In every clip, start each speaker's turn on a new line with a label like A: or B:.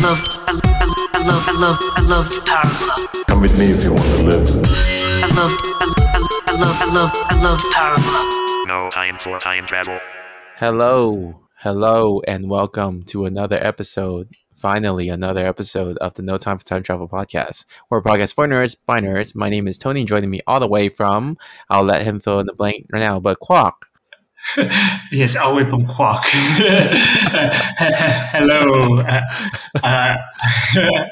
A: love, I love, I love, I love, I love the power glove.
B: Come with me if you want to live.
A: I love, I I love, I love, I love the power glove.
C: No time for time travel.
D: Hello, hello, and welcome to another episode. Finally, another episode of the No Time for Time Travel podcast. We're a podcast for nerds by nerds. My name is Tony, joining me all the way from, I'll let him fill in the blank right now, but Quack.
E: yes, all the way from Quark. Hello. Uh, uh, uh,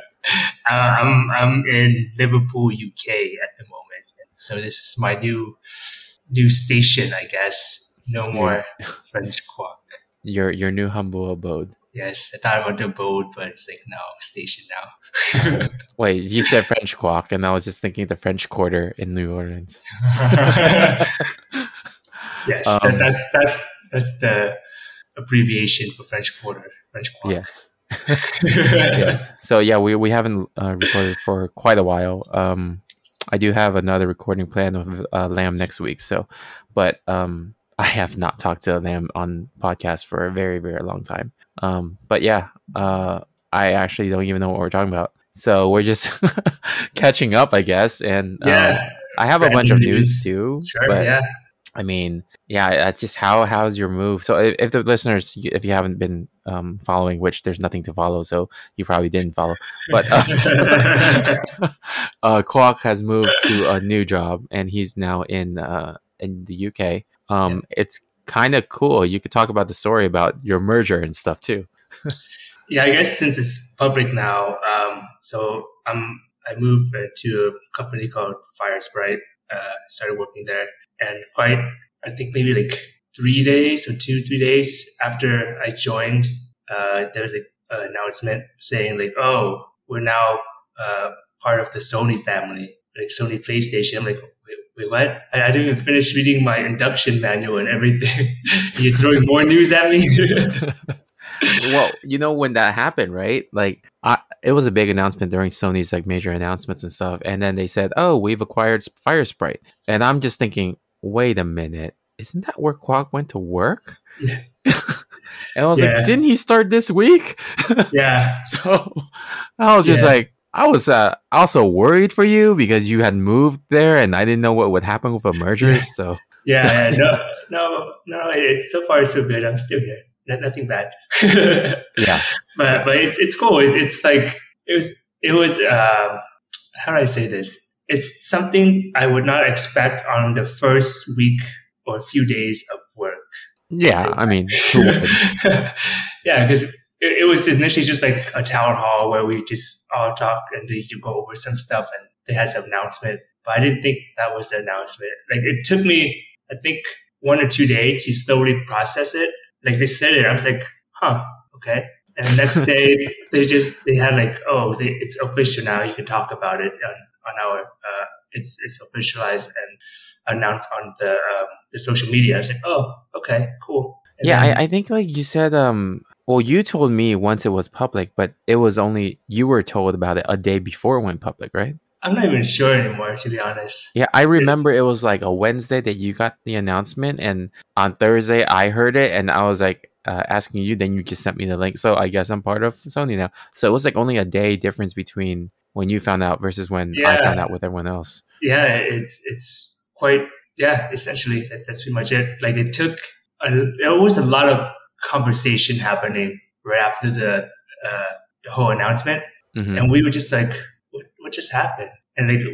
E: I'm I'm in Liverpool, UK at the moment. So this is my new new station, I guess. No more French Quark.
D: Your your new humble abode.
E: Yes, I thought about the boat, but it's like no station now.
D: Wait, you said French Quark, and I was just thinking the French Quarter in New Orleans.
E: Yes,
D: Um,
E: that, that's that's that's the abbreviation for French Quarter. French Quarter.
D: Yes. yes. So yeah, we we haven't uh, recorded for quite a while. Um, I do have another recording plan with uh, Lamb next week. So, but um, I have not talked to Lamb on podcast for a very very long time. Um, but yeah, uh, I actually don't even know what we're talking about. So we're just catching up, I guess. And um,
E: Yeah.
D: I have a bunch of news
E: news.
D: too.
E: Sure.
D: but
E: yeah.
D: I mean, yeah, that's just how how's your move? So if, if the listeners, if you haven't been um, following, which there's nothing to follow, so you probably didn't follow, but uh, uh, Quark has moved to a new job and he's now in uh, in the UK. Um, It's kind of cool. You could talk about the story about your merger and stuff too.
E: Yeah, I guess since it's public now, um, so I'm I moved uh, to a company called Firesprite. Uh, started working there, and quite I think maybe like three days or two three days after I joined, uh, there was an announcement saying like, oh, we're now uh, part of the Sony family, like Sony PlayStation. I'm like. Wait, wait, what? I, I didn't even finish reading my induction manual and everything. You're throwing more news at me?
D: well, you know when that happened, right? Like, I, it was a big announcement during Sony's like major announcements and stuff, and then they said, "Oh, we've acquired Firesprite," and I'm just thinking, wait a minute, isn't that where Quack went to work?
E: Yeah.
D: and I was
E: Yeah.
D: like, didn't he start this week?
E: yeah.
D: so I was just
E: Yeah.
D: like. I was uh, also worried for you because you had moved there and I didn't know what would happen with a merger.
E: Yeah.
D: So
E: Yeah, no, no, no. It's so far so good. I'm still here. No- Nothing bad.
D: yeah,
E: but but it's it's cool. It, it's like it was it was. Um, how do I say this? It's something I would not expect on the first week or few days of work.
D: yeah.
E: So-
D: I mean,
E: yeah, because it, it was initially just like a town hall where we just all talk and they you go over some stuff and they had some announcement. But I didn't think that was the announcement. Like it took me, I think, one or two days to slowly process it. Like they said it, I was like, huh, okay. And the next day they just they had like, oh, they, it's official now. You can talk about it on, on our uh, it's it's officialized and announced on the um, the social media. I was like, oh, okay, cool. And
D: yeah,
E: then-
D: I, I think like you said, um, well, you told me once it was public, but it was only you were told about it a day before it went public, right?
E: I'm not even sure anymore, to be honest.
D: Yeah, I remember it was like a Wednesday that you got the announcement, and on Thursday I heard it, and I was like uh, asking you. Then you just sent me the link, so I guess I'm part of Sony now. So it was like only a day difference between when you found out versus when I found out with everyone else.
E: Yeah, it's it's quite yeah. Essentially, that, that's pretty much it. Like it took a, there was a lot of conversation happening right after the uh, the whole announcement,
D: hmm
E: and we were just like, what, what just happened? And like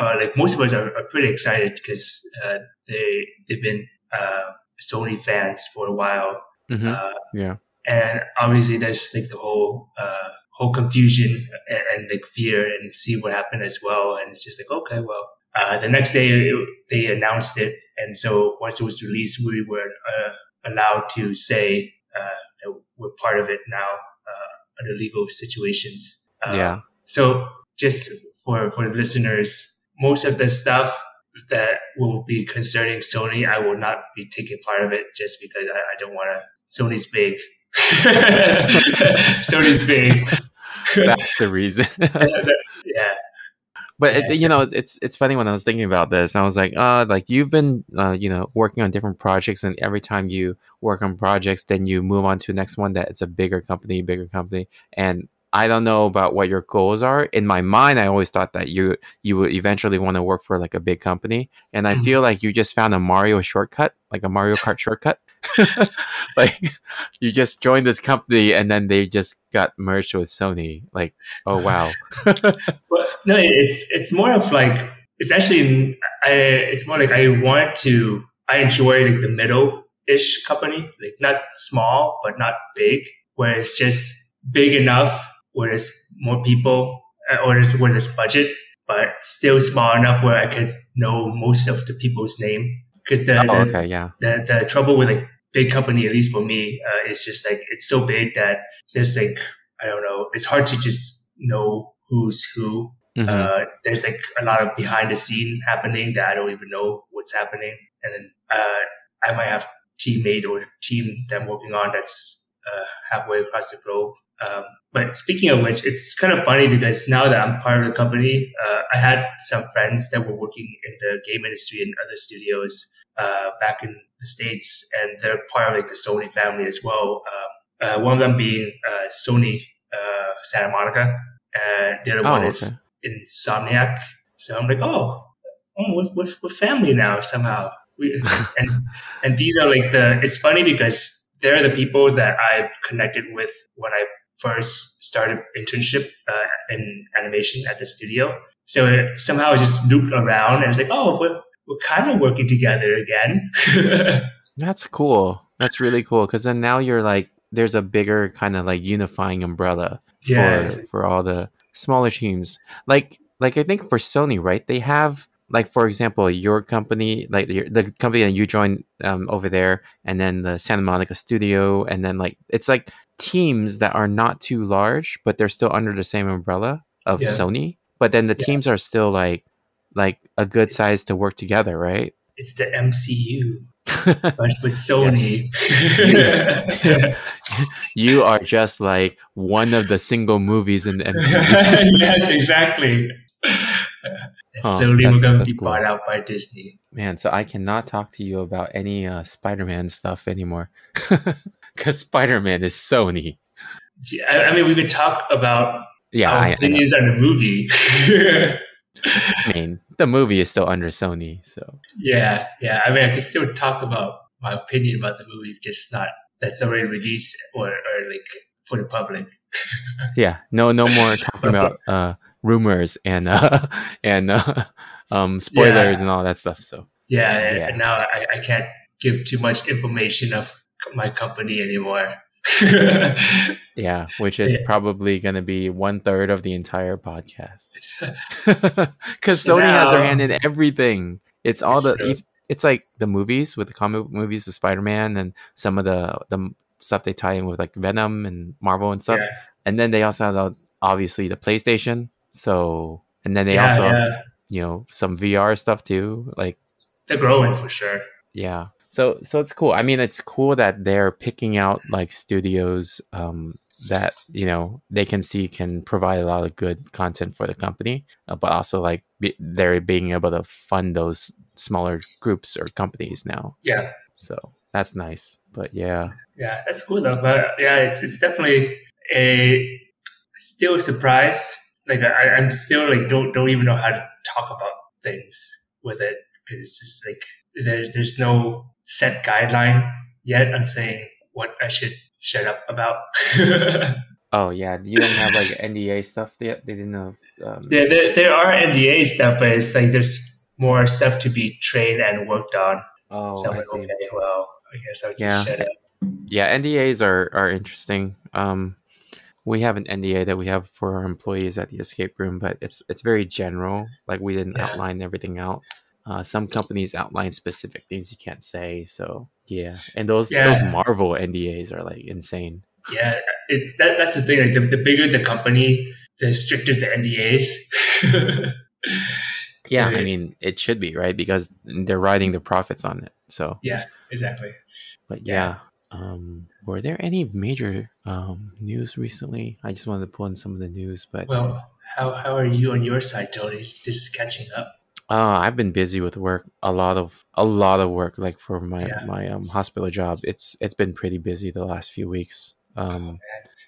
E: uh, like most of us are, are pretty excited because uh, they they've been uh, Sony fans for a while,
D: hmm
E: uh,
D: yeah,
E: and obviously there's like the whole uh, whole confusion and, and like fear and see what happened as well and it's just like okay well uh, the next day it, they announced it and so once it was released we were uh, allowed to say uh, that we're part of it now uh, under legal situations uh,
D: yeah,
E: so just for for the listeners most of the stuff that will be concerning Sony, I will not be taking part of it just because I, I don't want to. Sony's big. Sony's big.
D: that's the reason.
E: yeah.
D: But
E: Yeah,
D: it, you know, it's, it's funny when I was thinking about this. I was like, uh, like you've been, uh, you know, working on different projects, and every time you work on projects, then you move on to the next one that it's a bigger company, bigger company. And I don't know about what your goals are. In my mind, I always thought that you you would eventually want to work for like a big company, and I
E: Mhm.
D: feel like you just found a Mario shortcut, like a Mario Kart shortcut. like you just joined this company, and then they just got merged with Sony. Like, oh wow,
E: But no, it's it's more of like it's actually I it's more like I want to I enjoy like the middle ish company, like not small but not big, where it's just big enough where there's more people uh, or there's where there's budget, but still small enough where I could know most of the people's name. Because the,
D: oh
E: the
D: okay, yeah,
E: the, the trouble with like big company, at least for me, uh, is just like it's so big that there's like I don't know, it's hard to just know who's who.
D: Mhm.
E: Uh, there's like a lot of behind the scene happening that I don't even know what's happening, and then uh, I might have teammate or team that I'm working on that's uh, halfway across the globe. Um, but speaking of which, it's kind of funny because now that I'm part of the company, uh, I had some friends that were working in the game industry in other studios uh, back in the states, and they're part of like the Sony family as well. Um, uh, one of them being uh, Sony uh, Santa Monica, and the other
D: Oh,
E: one
D: okay.
E: is Insomniac. So I'm like, oh, oh we're, we're, we're family now somehow. We, and and these are like the. It's funny because they're the people that I've connected with when I first started internship uh, in animation at the studio. So it somehow it just looped around, and it's like, oh, we're we're kind of working together again.
D: That's cool. That's really cool because then now you're like, there's a bigger kind of like unifying umbrella
E: yeah,
D: for for all the smaller teams. Like like I think for Sony, right? They have like for example, your company, like your, the company that you joined um, over there, and then the Santa Monica studio, and then like it's like teams that are not too large, but they're still under the same umbrella of
E: Yeah.
D: Sony. But then the
E: Yeah.
D: teams are still like like a good size to work together, right?
E: it's the MCU, but it's with Sony.
D: you are just like one of the single movies in the MCU.
E: yes, exactly.
D: Huh,
E: slowly we're going to be
D: cool.
E: bought out by Disney.
D: Man, so I cannot talk to you about any uh, Spider-Man stuff anymore because Spider-Man is Sony.
E: I, I mean, we could talk about
D: Yeah,
E: our
D: I, I,
E: opinions on the movie.
D: I mean the movie is still under Sony, so
E: yeah, yeah. I mean, I can still talk about my opinion about the movie, just not that's already released or, or like for the public.
D: yeah, no, no more talking about uh, rumors and uh, and uh, um, spoilers
E: Yeah.
D: and all that stuff. So
E: Yeah,
D: Yeah.
E: and now I, I can't give too much information of my company anymore.
D: yeah, which is
E: Yeah.
D: probably going to be one third of the entire podcast. because Sony has their hand in everything. It's all
E: It's
D: the
E: true.
D: it's like the movies with the comic movies with Spider Man and some of the the stuff they tie in with like Venom and Marvel and stuff.
E: Yeah.
D: And then they also have obviously the PlayStation. So and then they
E: yeah,
D: also you know some VR stuff too. Like
E: They're growing for sure.
D: yeah. So so it's cool. I mean, it's cool that they're picking out like studios um, that you know they can see can provide a lot of good content for the company, uh, but also like be, they're being able to fund those smaller groups or companies now.
E: Yeah,
D: So that's nice. But yeah,
E: yeah, that's cool though. But yeah, it's it's definitely a still a surprise. Like I, I'm still like don't don't even know how to talk about things with it because it's just like there's there's no set guideline yet on saying what I should shut up about.
D: oh yeah, you don't have like NDA stuff yet. They didn't have. Um,
E: there, there there are NDA stuff, but it's like there's more stuff to be trained and worked on.
D: Oh,
E: so
D: I
E: like,
D: see.
E: okay, well, I guess I'll just
D: Yeah.
E: shut up.
D: yeah ndas are are interesting um we have an nda that we have for our employees at the escape room but it's it's very general like we didn't
E: Yeah.
D: outline everything out uh, some companies outline specific things you can't say so yeah and those those marvel ndas are like insane
E: Yeah, it, that, that's the thing. Like the, the bigger the company, the stricter the NDAs.
D: yeah
E: So,
D: i mean it should be right because they're riding the profits on it so
E: yeah, exactly.
D: but yeah um were there any major um news recently i just wanted to pull in some of the news but
E: Well, how, how are you on your side, Tony? Just catching up.
D: Uh, I've been busy with work. A lot of a lot of work, like for my
E: Yeah.
D: my um, hospital job. It's it's been pretty busy the last few weeks. Um,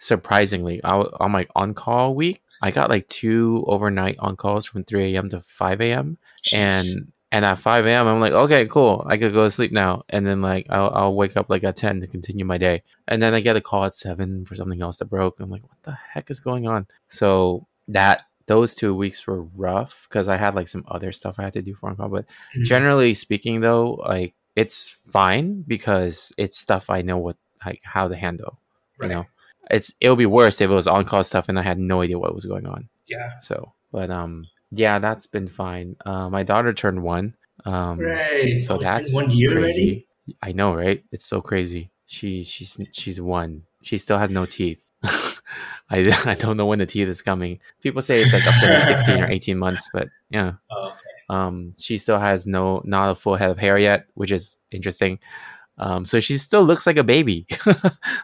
D: surprisingly, I, on my on call week, I got like two overnight on calls from 3 a.m. to 5 a.m. and and at 5 a.m. I'm like, okay, cool, I could go to sleep now. And then like I'll, I'll wake up like at 10 to continue my day. And then I get a call at seven for something else that broke. I'm like, what the heck is going on? So that those two weeks were rough because I had like some other stuff I had to do for on call. But
E: Mhm.
D: generally speaking, though, like it's fine because it's stuff I know what like how to handle.
E: Right.
D: You know, it's it'll be worse if it was on call stuff and I had no idea what was going on.
E: Yeah.
D: So, but um, yeah, that's been fine. Uh, my daughter turned one. Um,
E: Right.
D: so that's
E: one year
D: crazy. I know, right? It's so crazy. She she's she's one. She still has no teeth. I I don't know when the teeth is coming. People say it's like up to like sixteen or eighteen months, but yeah.
E: Oh,
D: Um, she still has no not a full head of hair yet, which is interesting. Um, so she still looks like a baby,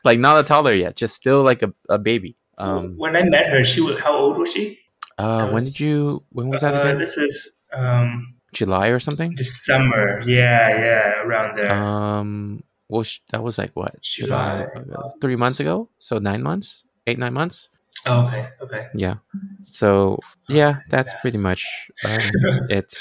D: like not a toddler yet, just still like a, a baby. Um,
E: when I met her, she was how old was she?
D: uh,
E: that
D: when did you? When was that
E: Uh,
D: again?
E: This is um
D: July or something?
E: this summer. Yeah, yeah, around there.
D: Um, well, that was like what July,
E: July,
D: three months ago. So nine months, eight nine months.
E: oh, okay, okay.
D: Yeah. So yeah, that's pretty much um, it.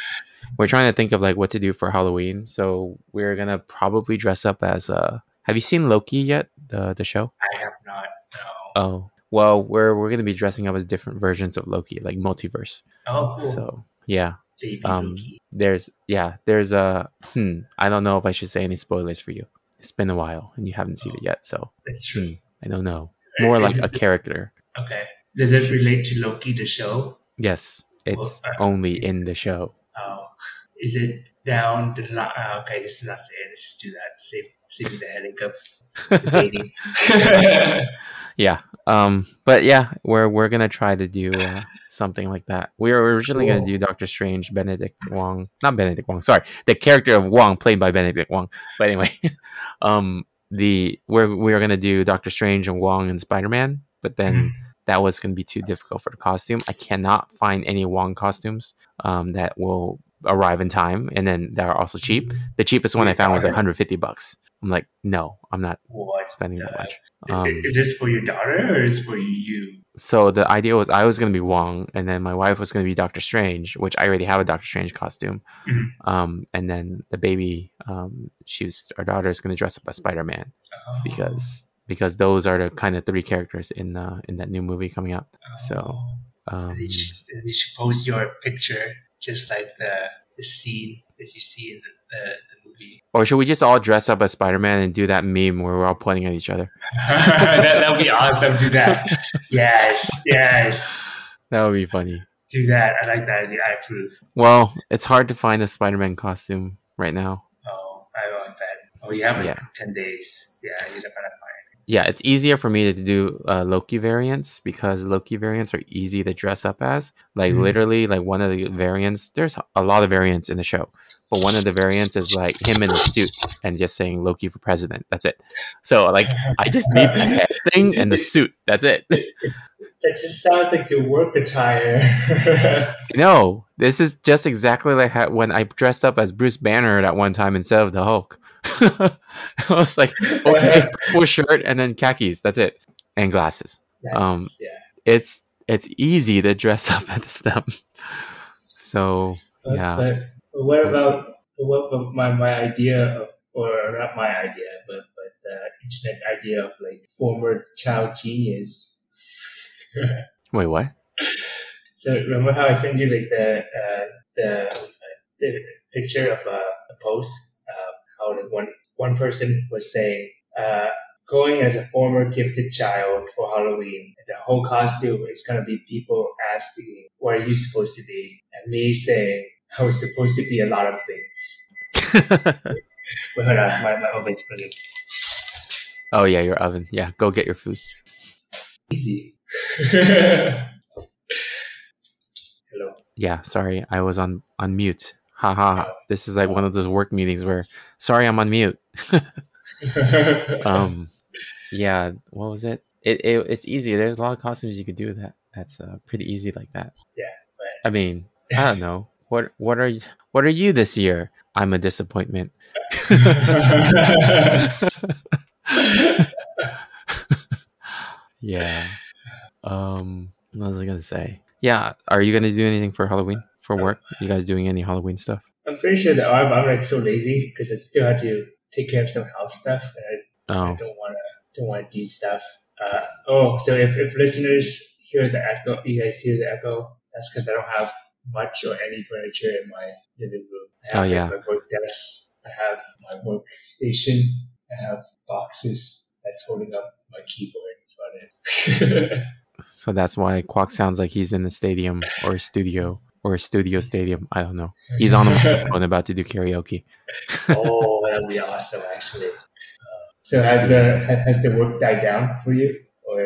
D: We're trying to think of like what to do for Halloween. So we're gonna probably dress up as uh. Have you seen Loki yet? The the show.
E: I have not. No.
D: Oh well, we're we're gonna be dressing up as different versions of Loki, like multiverse.
E: Oh, cool.
D: So yeah,
E: Baby
D: um,
E: Loki.
D: there's yeah, there's a hmm. I don't know if I should say any spoilers for you. It's been a while and you haven't seen it yet, so
E: That's true.
D: hmm, I don't know. More like
E: Is
D: a character.
E: Okay. Does it relate to Loki the show?
D: Yes, it's
E: Well, uh,
D: only in the show.
E: Oh, is it down the line? Uh, okay, this is not saying. Let's do that. Save, save me the headache of debating.
D: Yeah. Um. But yeah, we're we're gonna try to do uh, something like that. We were originally gonna do Doctor Strange, Benedict Wong, not Benedict Wong. Sorry, the character of Wong played by Benedict Wong. But anyway, um, the we're we are gonna do Doctor Strange and Wong and Spider Man. But then
E: Mhm.
D: that was gonna be too difficult for the costume. I cannot find any Wong costumes um that will arrive in time, and then they're also cheap. The cheapest one I found was like 150 bucks. I'm like, no, I'm not
E: What?
D: spending that much. Um,
E: is this for your daughter or is for you?
D: so the idea was I was going to be Wong, and then my wife was going to be Doctor Strange, which I already have a Doctor Strange costume.
E: Mhm.
D: Um, and then the baby, um, she was our daughter is going to dress up as Spider Man
E: Oh,
D: because because those are the kind of three characters in uh, in that new movie coming out. So
E: oh.
D: um,
E: And you should, and you should post your picture just like the the scene that you see in the, the, the movie.
D: or should we just all dress up as Spider Man and do that meme where we're all pointing at each other?
E: that that would be awesome. Do that. Yes, yes.
D: That would be funny.
E: Do that. I like that idea. I approve.
D: Well, it's hard to find a Spider Man costume right now.
E: Oh, I like that. Oh, you have like
D: Yeah.
E: ten days. Yeah, you're not gonna find.
D: Yeah, it's easier for me to do uh, Loki variants because Loki variants are easy to dress up as. Like
E: Mhm.
D: literally, like one of the variants. There's a lot of variants in the show, but one of the variants is like him in a suit and just saying Loki for president. That's it. So like, I just need the head thing and the suit. That's it.
E: That just sounds like your work attire.
D: No, this is just exactly like how, when I dressed up as Bruce Banner at one time instead of the Hulk. I was like, okay, purple shirt and then khakis. That's it, and glasses. Um,
E: yeah.
D: it's it's easy to dress up at the them. So
E: But,
D: yeah.
E: But, what about but what my my idea of or not my idea, but but the internet's idea of like former child genius.
D: wait, what?
E: So remember how I sent you like the uh, the uh, the picture of a, a post like one one person was saying uh, going as a former gifted child for Halloween. The whole costume is gonna be people asking, "What are you supposed to be?" and me saying, "I was supposed to be a lot of things." Wait, hold on, my my oven's cooking.
D: oh yeah, your oven. Yeah, go get your food.
E: Easy. Hello.
D: Yeah, sorry, I was on on mute. Haha. This is like one of those work meetings where sorry, I'm on mute. Um, yeah, what was it? It, it it's easy. There's a lot of costumes you could do that. That's uh, pretty easy like that.
E: Yeah,
D: I mean, I don't know. What what are you, what are you this year? I'm a disappointment. yeah. Um, what was I gonna say? Yeah, are you gonna do anything for Halloween for work? You guys doing any Halloween stuff?
E: I'm pretty sure that I'm, I'm like so lazy because I still have to take care of some house stuff and I, I
D: Oh,
E: don't want to don't want to do stuff. Uh, oh, so if, if listeners hear the echo, you guys hear the echo, that's because I don't have much or any furniture in my living room. I have
D: Oh, yeah.
E: my work desk. I have my workstation. I have boxes that's holding up my keyboard. That's about it.
D: so that's why Quack sounds like he's in the stadium or a studio or a studio stadium. I don't know. He's on the microphone about to do karaoke.
E: oh, that would be awesome, actually. Uh, so has the has the work died down for you, or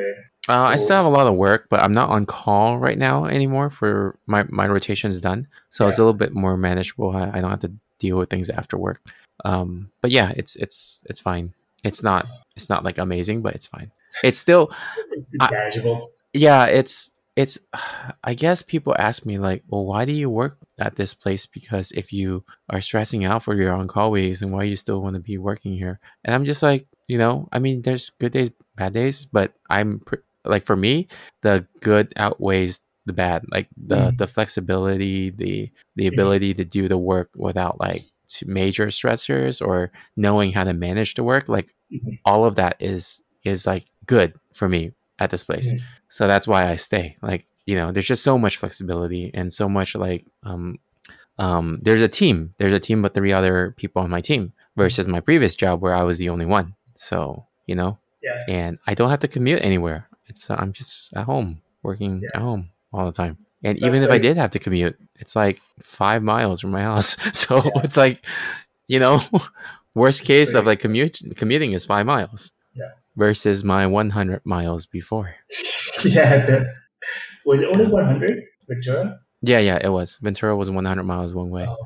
D: Uh, I still have a lot of work, but I'm not on call right now anymore. For my my rotation's done, so it's a little bit more manageable. I, I don't have to deal with things after work. Um, but yeah, it's it's it's fine. It's not it's not like amazing, but it's fine. It's still
E: it's, it's
D: I-
E: manageable?
D: yeah. It's it's. I guess people ask me like, well, why do you work at this place? Because if you are stressing out for your on call weeks, and why you still want to be working here? And I'm just like, you know, I mean, there's good days, bad days, but I'm pr- like for me, the good outweighs the bad. Like the
E: Mm.
D: the flexibility, the the
E: Mhm.
D: ability to do the work without like major stressors or knowing how to manage the work. Like
E: Mhm.
D: all of that is is like good for me at this place.
E: Mhm.
D: So that's why I stay. Like you know, there's just so much flexibility and so much like um um there's a team. There's a team with three other people on my team versus my previous job where I was the only one. So you know,
E: Yeah.
D: and I don't have to commute anywhere. It's uh, I'm just at home working
E: Yeah.
D: at home all the time. And
E: That's
D: even if I did have to commute, it's like five miles from my house. So
E: Yeah.
D: it's like, you know, worst case of like commute commuting is five miles.
E: Yeah.
D: Versus my 100 miles before.
E: yeah. The, was it only 100 Ventura?
D: Yeah, yeah, it was. Ventura was 100 miles one way.
E: Oh, okay.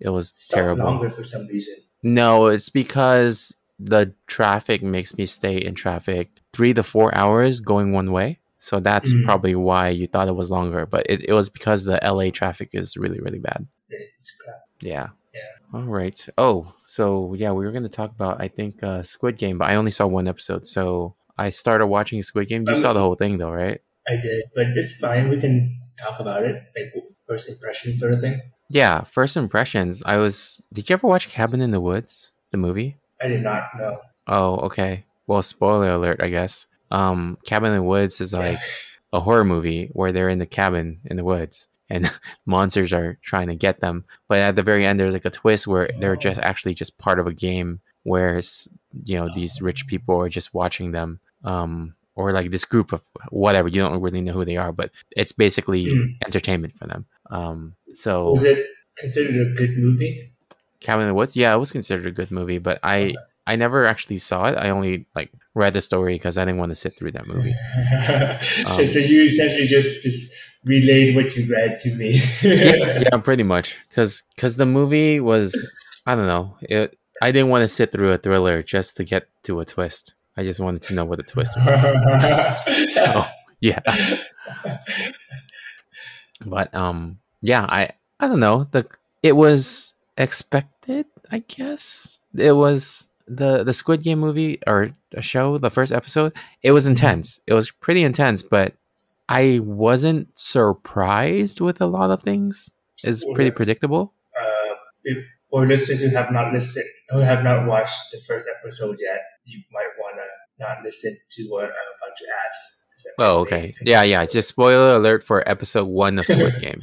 D: It was
E: Felt
D: terrible.
E: Longer for some reason.
D: No, it's because the traffic makes me stay in traffic three to four hours going one way. So that's
E: Mm.
D: probably why you thought it was longer. But it, it was because the LA traffic is really, really bad.
E: It's, it's crap.
D: Yeah.
E: Yeah.
D: All right. Oh, so yeah, we were going to talk about, I think, uh, Squid Game, but I only saw one episode. So I started watching Squid Game. You
E: Um,
D: saw the whole thing, though, right?
E: I did, but it's fine. We can talk about it, like first impression sort of thing.
D: Yeah. First impressions. I was. Did you ever watch Cabin in the Woods, the movie?
E: I did not know.
D: Oh, okay. Well, spoiler alert, I guess. Um, Cabin in the Woods is like a horror movie where they're in the cabin in the woods and monsters are trying to get them. But at the very end, there's like a twist where they're just actually just part of a game where you know these rich people are just watching them, um, or like this group of whatever. You don't really know who they are, but it's basically
E: Mm.
D: entertainment for them. Um, so
E: Was it considered a good movie?
D: Cabin in the Woods, yeah, it was considered a good movie, but I I never actually saw it. I only like read the story because I didn't want to sit through that movie.
E: so,
D: Um,
E: so you essentially just just relayed what you read to me.
D: yeah, yeah, pretty much. Because because the movie was, I don't know, it. I didn't want to sit through a thriller just to get to a twist. I just wanted to know what the twist was. so yeah, but um, yeah, I I don't know. The it was expected, I guess. It was the the Squid Game movie or a show, the first episode. It was intense. It was pretty intense, but I wasn't surprised with a lot of things. It's pretty predictable.
E: uh, if, for listeners who have not listened, who have not watched the first episode yet, you might want to not listen to what I'm about to ask.
D: Oh, okay. Yeah, yeah. Just spoiler alert for episode one of Squid Game.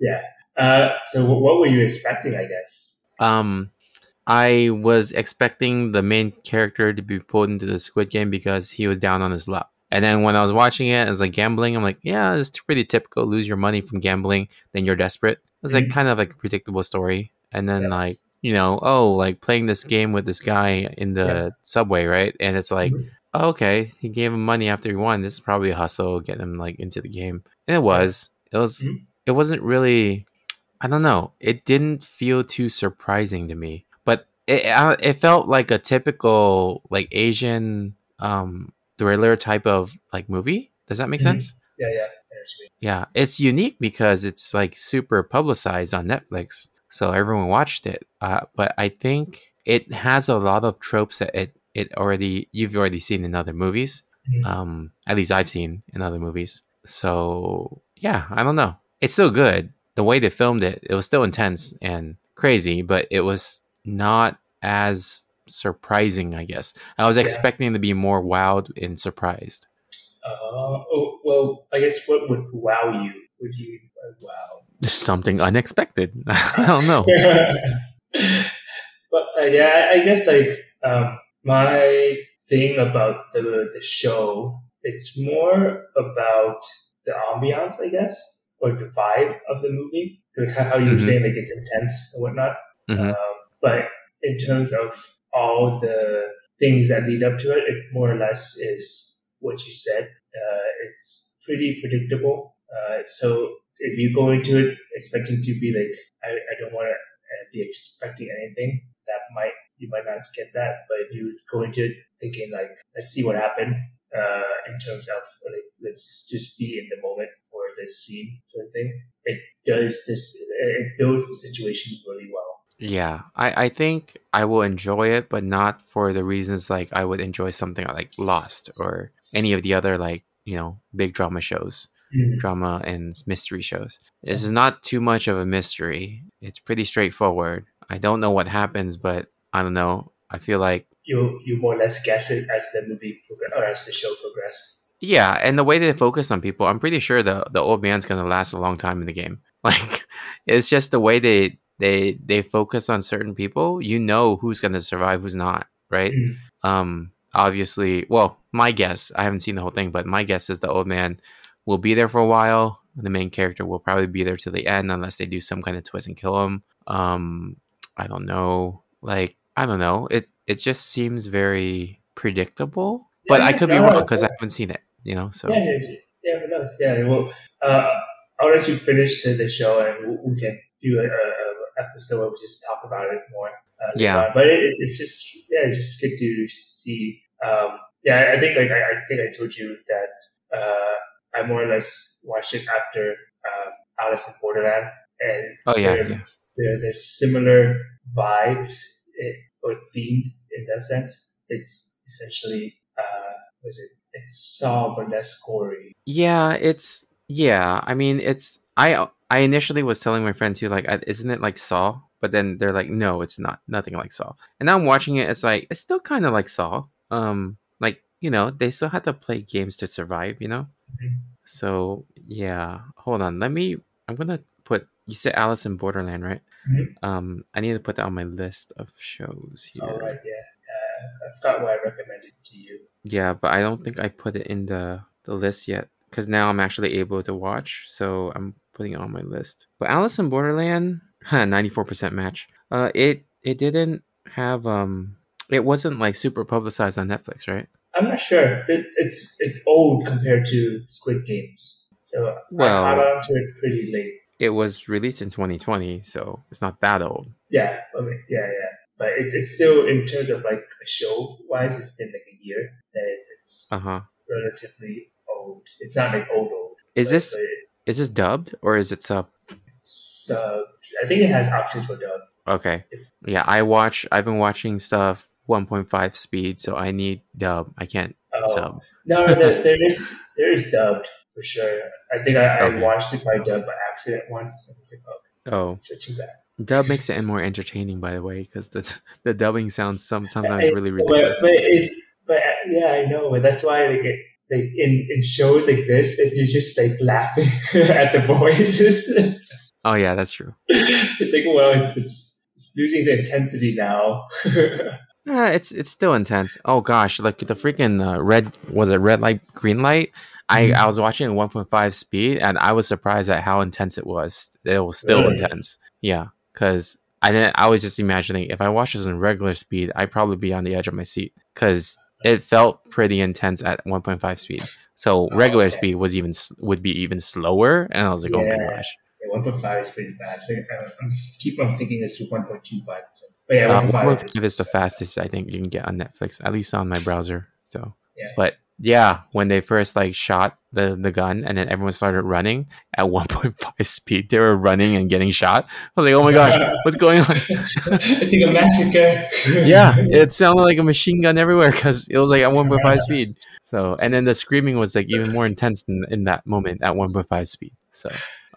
E: Yeah. Uh, so what, what were you expecting? I guess.
D: Um, I was expecting the main character to be pulled into the Squid Game because he was down on his luck. And then when I was watching it, it was like gambling. I'm like, yeah, it's pretty typical. Lose your money from gambling, then you're desperate. It's like
E: Mhm.
D: kind of like a predictable story. And then
E: Yeah.
D: like, you know, oh, like playing this game with this guy in the
E: Yeah.
D: subway, right? And it's like,
E: Mhm.
D: oh, okay, he gave him money after he won. This is probably a hustle, get him like into the game. And it was. It was.
E: Mhm.
D: It wasn't really. I don't know. It didn't feel too surprising to me, but it it felt like a typical like Asian um thriller type of like movie. Does that make
E: Mhm.
D: sense?
E: Yeah, yeah.
D: Yeah, it's unique because it's like super publicized on Netflix, so everyone watched it. Uh, but I think it has a lot of tropes that it it already you've already seen in other movies.
E: Mhm.
D: Um, at least I've seen in other movies. So yeah, I don't know. It's still good. The way they filmed it, it was still intense and crazy, but it was not as surprising. I guess I was
E: Yeah.
D: expecting to be more wowed and surprised.
E: Uh, oh, well, I guess what would wow you? Would you uh, wow?
D: Something unexpected. I don't know.
E: but uh, yeah, I, guess like um, my thing about the the show, it's more about the ambiance, I guess, or the vibe of the movie. Like how you were
D: Mhm.
E: saying, like it's intense and whatnot.
D: Mhm.
E: Um, but in terms of all the things that lead up to it, it more or less is what you said. Uh, it's pretty predictable. Uh, so if you go into it expecting to be like, I, I don't want to uh, be expecting anything, that might you might not get that. But if you go into it thinking like, let's see what happened, uh, in terms of like, let's just be in the moment for this scene sort of thing, it does this, it builds the situation really well.
D: Yeah, I, I think I will enjoy it, but not for the reasons like I would enjoy something uh, like Lost or any of the other like you know big drama shows, mm. drama and mystery shows. This is not too much of a mystery. It's pretty straightforward. I don't know what happens, but I don't know. I feel like
E: You you more or less guess it as the movie progress or as the show progresses.
D: yeah, and the way they focus on people, I'm pretty sure the the old man's gonna last a long time in the game. Like it's just the way they they they focus on certain people. You know who's gonna survive, who's not, right?
E: Mm.
D: um obviously well my guess i haven't seen the whole thing but my guess is the old man will be there for a while the main character will probably be there to the end unless they do some kind of twist and kill him um i don't know like i don't know it it just seems very predictable but i could be wrong because i haven't seen it you know so
E: Yeah, yeah, yeah? Yeah, well, uh, I'll let you finish the, the show and we, we can do a, a episode where we just talk about it more. Uh,
D: Yeah.
E: but it, it's- just yeah, it's just good to see. Um, yeah, I think like I, I think I told you that uh, I more or less watched it after um, Alice in Borderland, and
D: oh yeah
E: they're,
D: yeah
E: they're similar vibes eh, or themed in that sense. It's essentially uh, was it? It's Saw but less gory.
D: Yeah, it's yeah. I mean, it's I I initially was telling my friend too, like, isn't it like Saw? But then they're like, no, it's not. Nothing like Saw. And now I'm watching it. It's like it's still kind of like Saw. Um, like you know, they still had to play games to survive. You know.
E: Mhm.
D: So yeah, hold on. Let me. I'm gonna put. You said Alice in Borderland, right?
E: Mhm.
D: Um, I need to put that on my list of shows here.
E: All right, yeah. Uh, I forgot what I recommended to you.
D: Yeah, but I don't think I put it in the the list yet because now I'm actually able to watch, so I'm putting it on my list. But Alice in Borderland, ninety four percent match. Uh, it it didn't have um, it wasn't like super publicized on Netflix, right?
E: I'm not sure. It, it's it's old compared to Squid Games, so
D: Well-
E: I caught on to it pretty late.
D: It was released in 2020, so it's not that old.
E: Yeah, I mean, yeah, yeah. But it's it's still in terms of like a show wise, it's been like a year. That it's it's
D: Uh huh.
E: relatively old. It's not like old old.
D: Is
E: but-
D: this
E: but it-
D: is this dubbed or is it sub?
E: uh, I think it has options for dub.
D: Okay.
E: If-
D: Yeah, I watch. I've been watching stuff 1.5 speed, so I need dub. I can't
E: Oh,
D: sub.
E: no, no, there, there is there is dubbed for sure. I think I, I watched it by dub by accident once. Like, oh,
D: Oh,
E: too bad.
D: Dub makes it more entertaining, by the way, because the the dubbing sounds some sometimes
E: I-
D: really ridiculous.
E: but, it, but yeah, I know. But that's why like, it, like in, in shows like this, if you're just like laughing at the voices,
D: Oh yeah, that's true.
E: it's like well, it's it's, it's losing the intensity now.
D: Yeah, it's it's still intense. Oh gosh, like the freaking uh, red was it red light, green light? I
E: Mhm.
D: I was watching at 1.5 speed, and I was surprised at how intense it was. It was still
E: Really?
D: intense. Yeah, because I didn't. I was just imagining if I watched this in regular speed, I'd probably be on the edge of my seat because it felt pretty intense at 1.5 speed. So
E: Oh,
D: regular
E: okay.
D: speed was even would be even slower, and I was like, oh my
E: Yeah.
D: gosh.
E: Yeah, one point five is pretty fast. Uh, I'm just keep on thinking it's one point two five. But yeah,
D: Uh,
E: one point five
D: 1.5 is the fastest I think you can get on Netflix, at least on my browser. So,
E: Yeah.
D: but Yeah, when they first like shot the the gun, and then everyone started running at 1.5 speed. They were running and getting shot. I was like, oh my gosh, what's going on?
E: it's like a massacre.
D: yeah, it sounded like a machine gun everywhere because it was like at 1.5 speed. So, and then the screaming was like even more intense in, in that moment at 1.5 speed. So,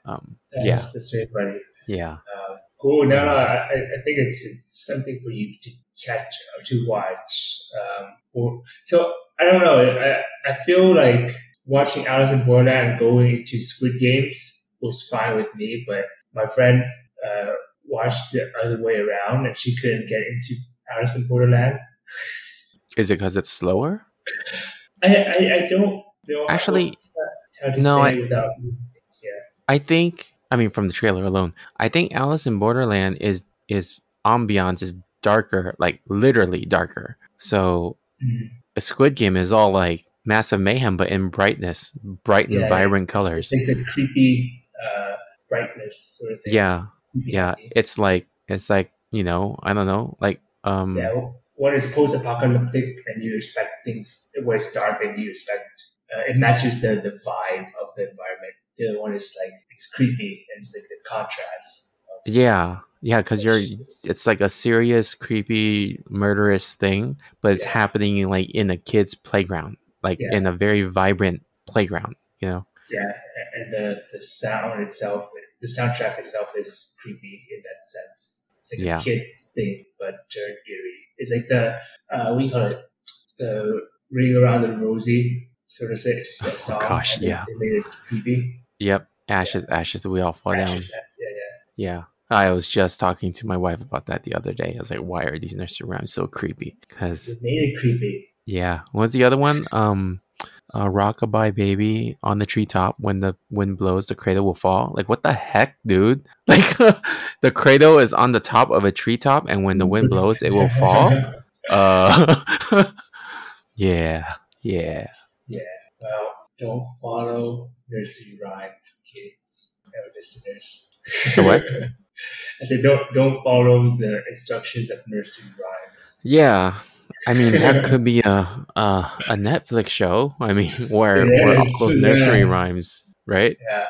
D: um, yeah,
E: That's, that's very funny.
D: yeah,
E: Uh, cool. No, no, I, I I think it's, it's something for you to catch or to watch. Um, or, so I don't know. I, I feel like watching Alice in Borderland and going into Squid Games was fine with me, but my friend uh, watched the other way around and she couldn't get into Alice in Borderland.
D: is it because it's slower?
E: I, I, I don't know
D: Actually,
E: how
D: no,
E: say
D: I-
E: without things. Yeah.
D: I think I mean from the trailer alone, I think Alice in Borderland is is ambiance is darker, like literally darker. So
E: Mhm.
D: a Squid Game is all like massive mayhem, but in brightness, bright and
E: Yeah,
D: vibrant
E: It's-
D: colors.
E: It's like the creepy uh, brightness sort of thing.
D: Yeah, yeah. It's like it's like you know I don't know like um
E: Yeah, one is post-apocalyptic, and you expect things where it's dark, and you expect uh, it matches the the vibe of the environment. The other one is like it's creepy, and it's like the contrast.
D: Yeah yeah because you're it's like a serious creepy murderous thing, but it's
E: Yeah.
D: happening like in a kid's playground, like
E: Yeah.
D: in a very vibrant playground. You know.
E: yeah, and the the sound itself, the soundtrack itself is creepy in that sense. It's like
D: Yeah.
E: a kid's thing, but turned eerie. It's like the uh, what do you call it? The ring around the rosy sort of say,
D: Oh,
E: song.
D: gosh, yeah.
E: they made it creepy.
D: Yep. Ashes, ashes, we all fall down.
E: Yeah, yeah.
D: Yeah. I was just talking to my wife about that the other day. I was like, why are these nursery rhymes so creepy? Because,
E: It made it creepy.
D: yeah. What's the other one? Um, uh, Rockabye Baby on the treetop. When the wind blows, the cradle will fall. Like, what the heck, dude? Like, the cradle is on the top of a treetop, and when the wind blows, it will fall. Uh, yeah. Yeah.
E: Well, don't follow nursery rhymes, kids and listeners.
D: The what?
E: I said don't don't follow the instructions of nursery rhymes.
D: Yeah. I mean, that could be a a, a Netflix show. I mean, where where
E: Yes,
D: Uncle's nursery
E: yeah.
D: rhymes, right?
E: Yeah,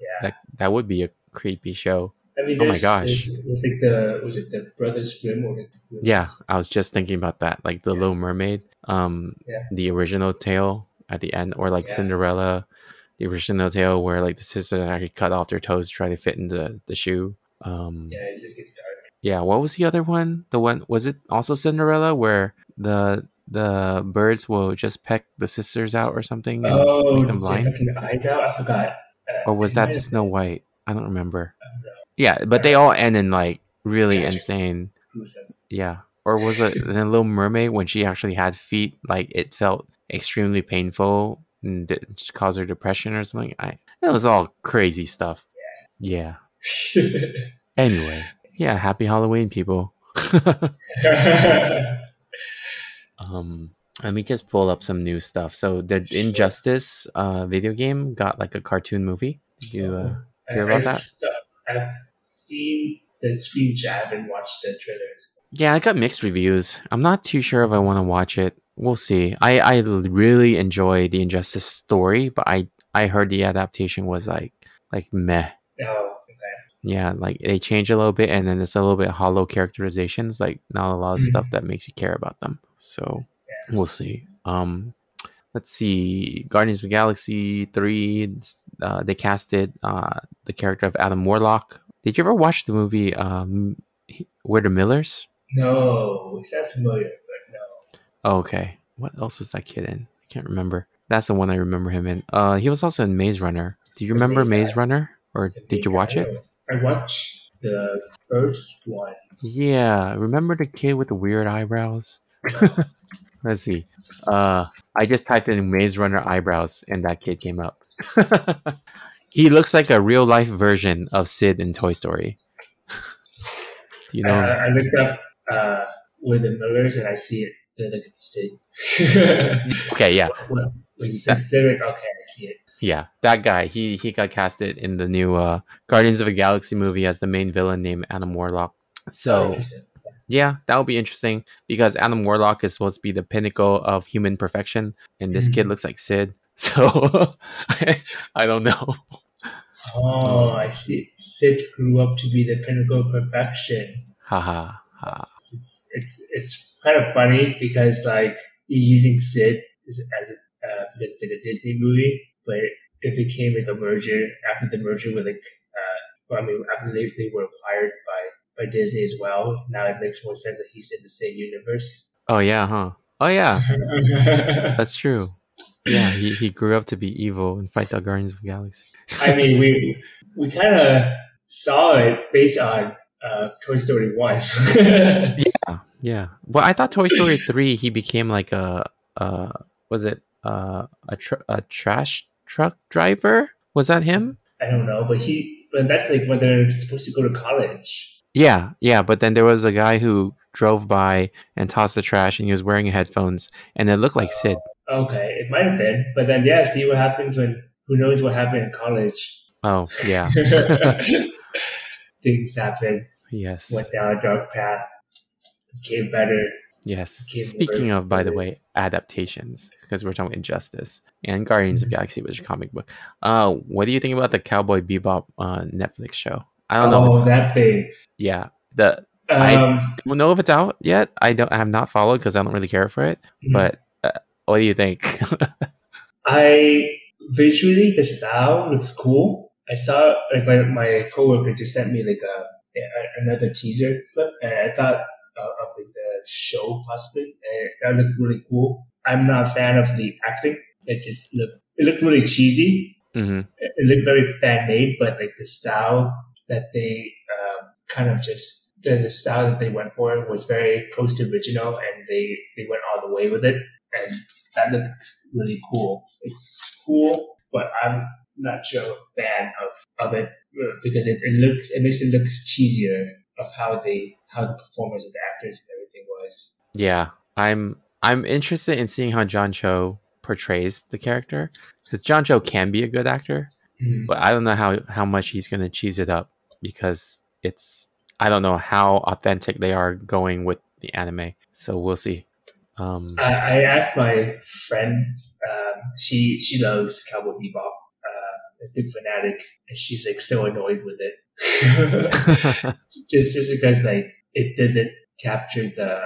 E: yeah.
D: That that would be a creepy show.
E: I mean,
D: Oh my gosh.
E: was like the was it the Brothers Grimm or the Grimm's?
D: Yeah, I was just thinking about that, like the
E: Yeah.
D: Little Mermaid, um,
E: Yeah.
D: the original tale at the end, or like
E: Yeah.
D: Cinderella, the original tale where like the sisters actually cut off their toes to try to fit into the shoe. Um,
E: yeah, it gets dark.
D: yeah what was the other one the one was it also cinderella where the the birds will just peck the sisters out or something and
E: Oh,
D: make them blind
E: fucking eyes out. I forgot. Uh,
D: or was that snow white i don't remember
E: don't know.
D: yeah but they all end in like really insane
E: gruesome.
D: yeah or was it the little mermaid when she actually had feet like it felt extremely painful and it caused her depression or something i it was all crazy stuff Yeah. yeah anyway yeah happy halloween people Um, let me just pull up some new stuff. So the. Injustice uh, video game got like a cartoon movie. Did you? Uh, hear about
E: I've,
D: that?
E: I've seen the screens. I haven't watched the trailers.
D: yeah, I got mixed reviews. I'm not too sure if I want to watch it. We'll see. I I really enjoy the Injustice story, but I I heard the adaptation was like like meh.
E: Oh.
D: Yeah, like they change a little bit, and then it's a little bit hollow characterizations. Like not a lot of
E: Mhm.
D: stuff that makes you care about them. So we'll see. Um, let's see. Guardians of the Galaxy three. Uh, they casted uh the character of Adam Warlock. Did you ever watch the movie um, We're the Millers?
E: No, it sounds familiar, but no.
D: Okay. What else was that kid in? I can't remember. That's the one I remember him in. Uh, he was also in Maze Runner. Do you remember Maze. Runner, or did you watch it?
E: I watched the first one.
D: Yeah, remember the kid with the weird eyebrows? Let's see. Uh, I just typed in Maze Runner eyebrows, and that kid came up. he looks like a real life version of Sid in Toy Story. you know?
E: Uh, I looked up uh, with the Millers and I see it. They look at Sid.
D: okay, yeah,
E: when when you said Civic, okay, I see it.
D: Yeah, that guy. He he got casted in the new uh, Guardians of the Galaxy movie as the main villain named Adam Warlock.
E: Oh,
D: So
E: interesting.
D: yeah, that would be interesting because Adam Warlock is supposed to be the pinnacle of human perfection, and this kid
E: Mhm.
D: looks like Sid. So I don't know.
E: Oh, I see. Sid grew up to be the pinnacle of perfection.
D: Haha. ha.
E: It's it's it's kind of funny because like you're using Sid as, as a, uh, because it's like a Disney movie, but it became like a merger after the merger with like uh, well, I mean after they they were acquired by by Disney as well. Now it makes more sense that he's in the same universe.
D: Oh yeah, huh? Oh yeah, that's true. Yeah, he, he grew up to be evil and fight the Guardians of the Galaxy.
E: I mean, we we kind of saw it based on uh, Toy Story One.
D: Yeah, yeah. Well, I thought Toy Story three he became like a uh was it uh a tr- a trash truck driver? Was that him?
E: I don't know, but he but that's like when they're supposed to go to college.
D: Yeah, yeah. But then there was a guy who drove by and tossed the trash, and he was wearing headphones, and it looked like Sid.
E: Okay, it might have been, but then yeah, see what happens when who knows what happened in college.
D: Oh yeah,
E: Things happen,
D: yes,
E: went down a dark path, became better.
D: Yes. Speaking of, by the way, adaptations, because we're talking about Injustice and Guardians of Galaxy, which is a comic book. Uh, what do you think about the Cowboy Bebop uh, Netflix show? I don't know.
E: Oh, that thing.
D: yeah, the I-
E: Um,
D: don't know if it's out yet. I don't. I have not followed because I don't really care for it.
E: Mm-hmm.
D: But uh, what do you think?
E: I visually the style looks cool. I saw like my, my coworker just sent me like a, a another teaser clip, and I thought of like the show possibly, and that looked really cool. I'm not a fan of the acting. It just looked it looked really cheesy.
D: hmm
E: It it looked very fan made, but like the style that they um, kind of just the, the style that they went for was very close to original, and they they went all the way with it, and that looked really cool. It's cool, but I'm not sure a fan of of it uh, because it, it looks it makes it look cheesier of how they how the performance of the actors and everything was.
D: Yeah, I'm. I'm interested in seeing how John Cho portrays the character because John Cho can be a good actor,
E: Mhm.
D: but I don't know how how much he's gonna cheese it up because it's. I don't know how authentic they are going with the anime, so we'll see. Um,
E: I, I asked my friend. Um, she she loves Cowboy Bebop. Uh, a big fanatic, and she's like so annoyed with it. just just because like it doesn't capture the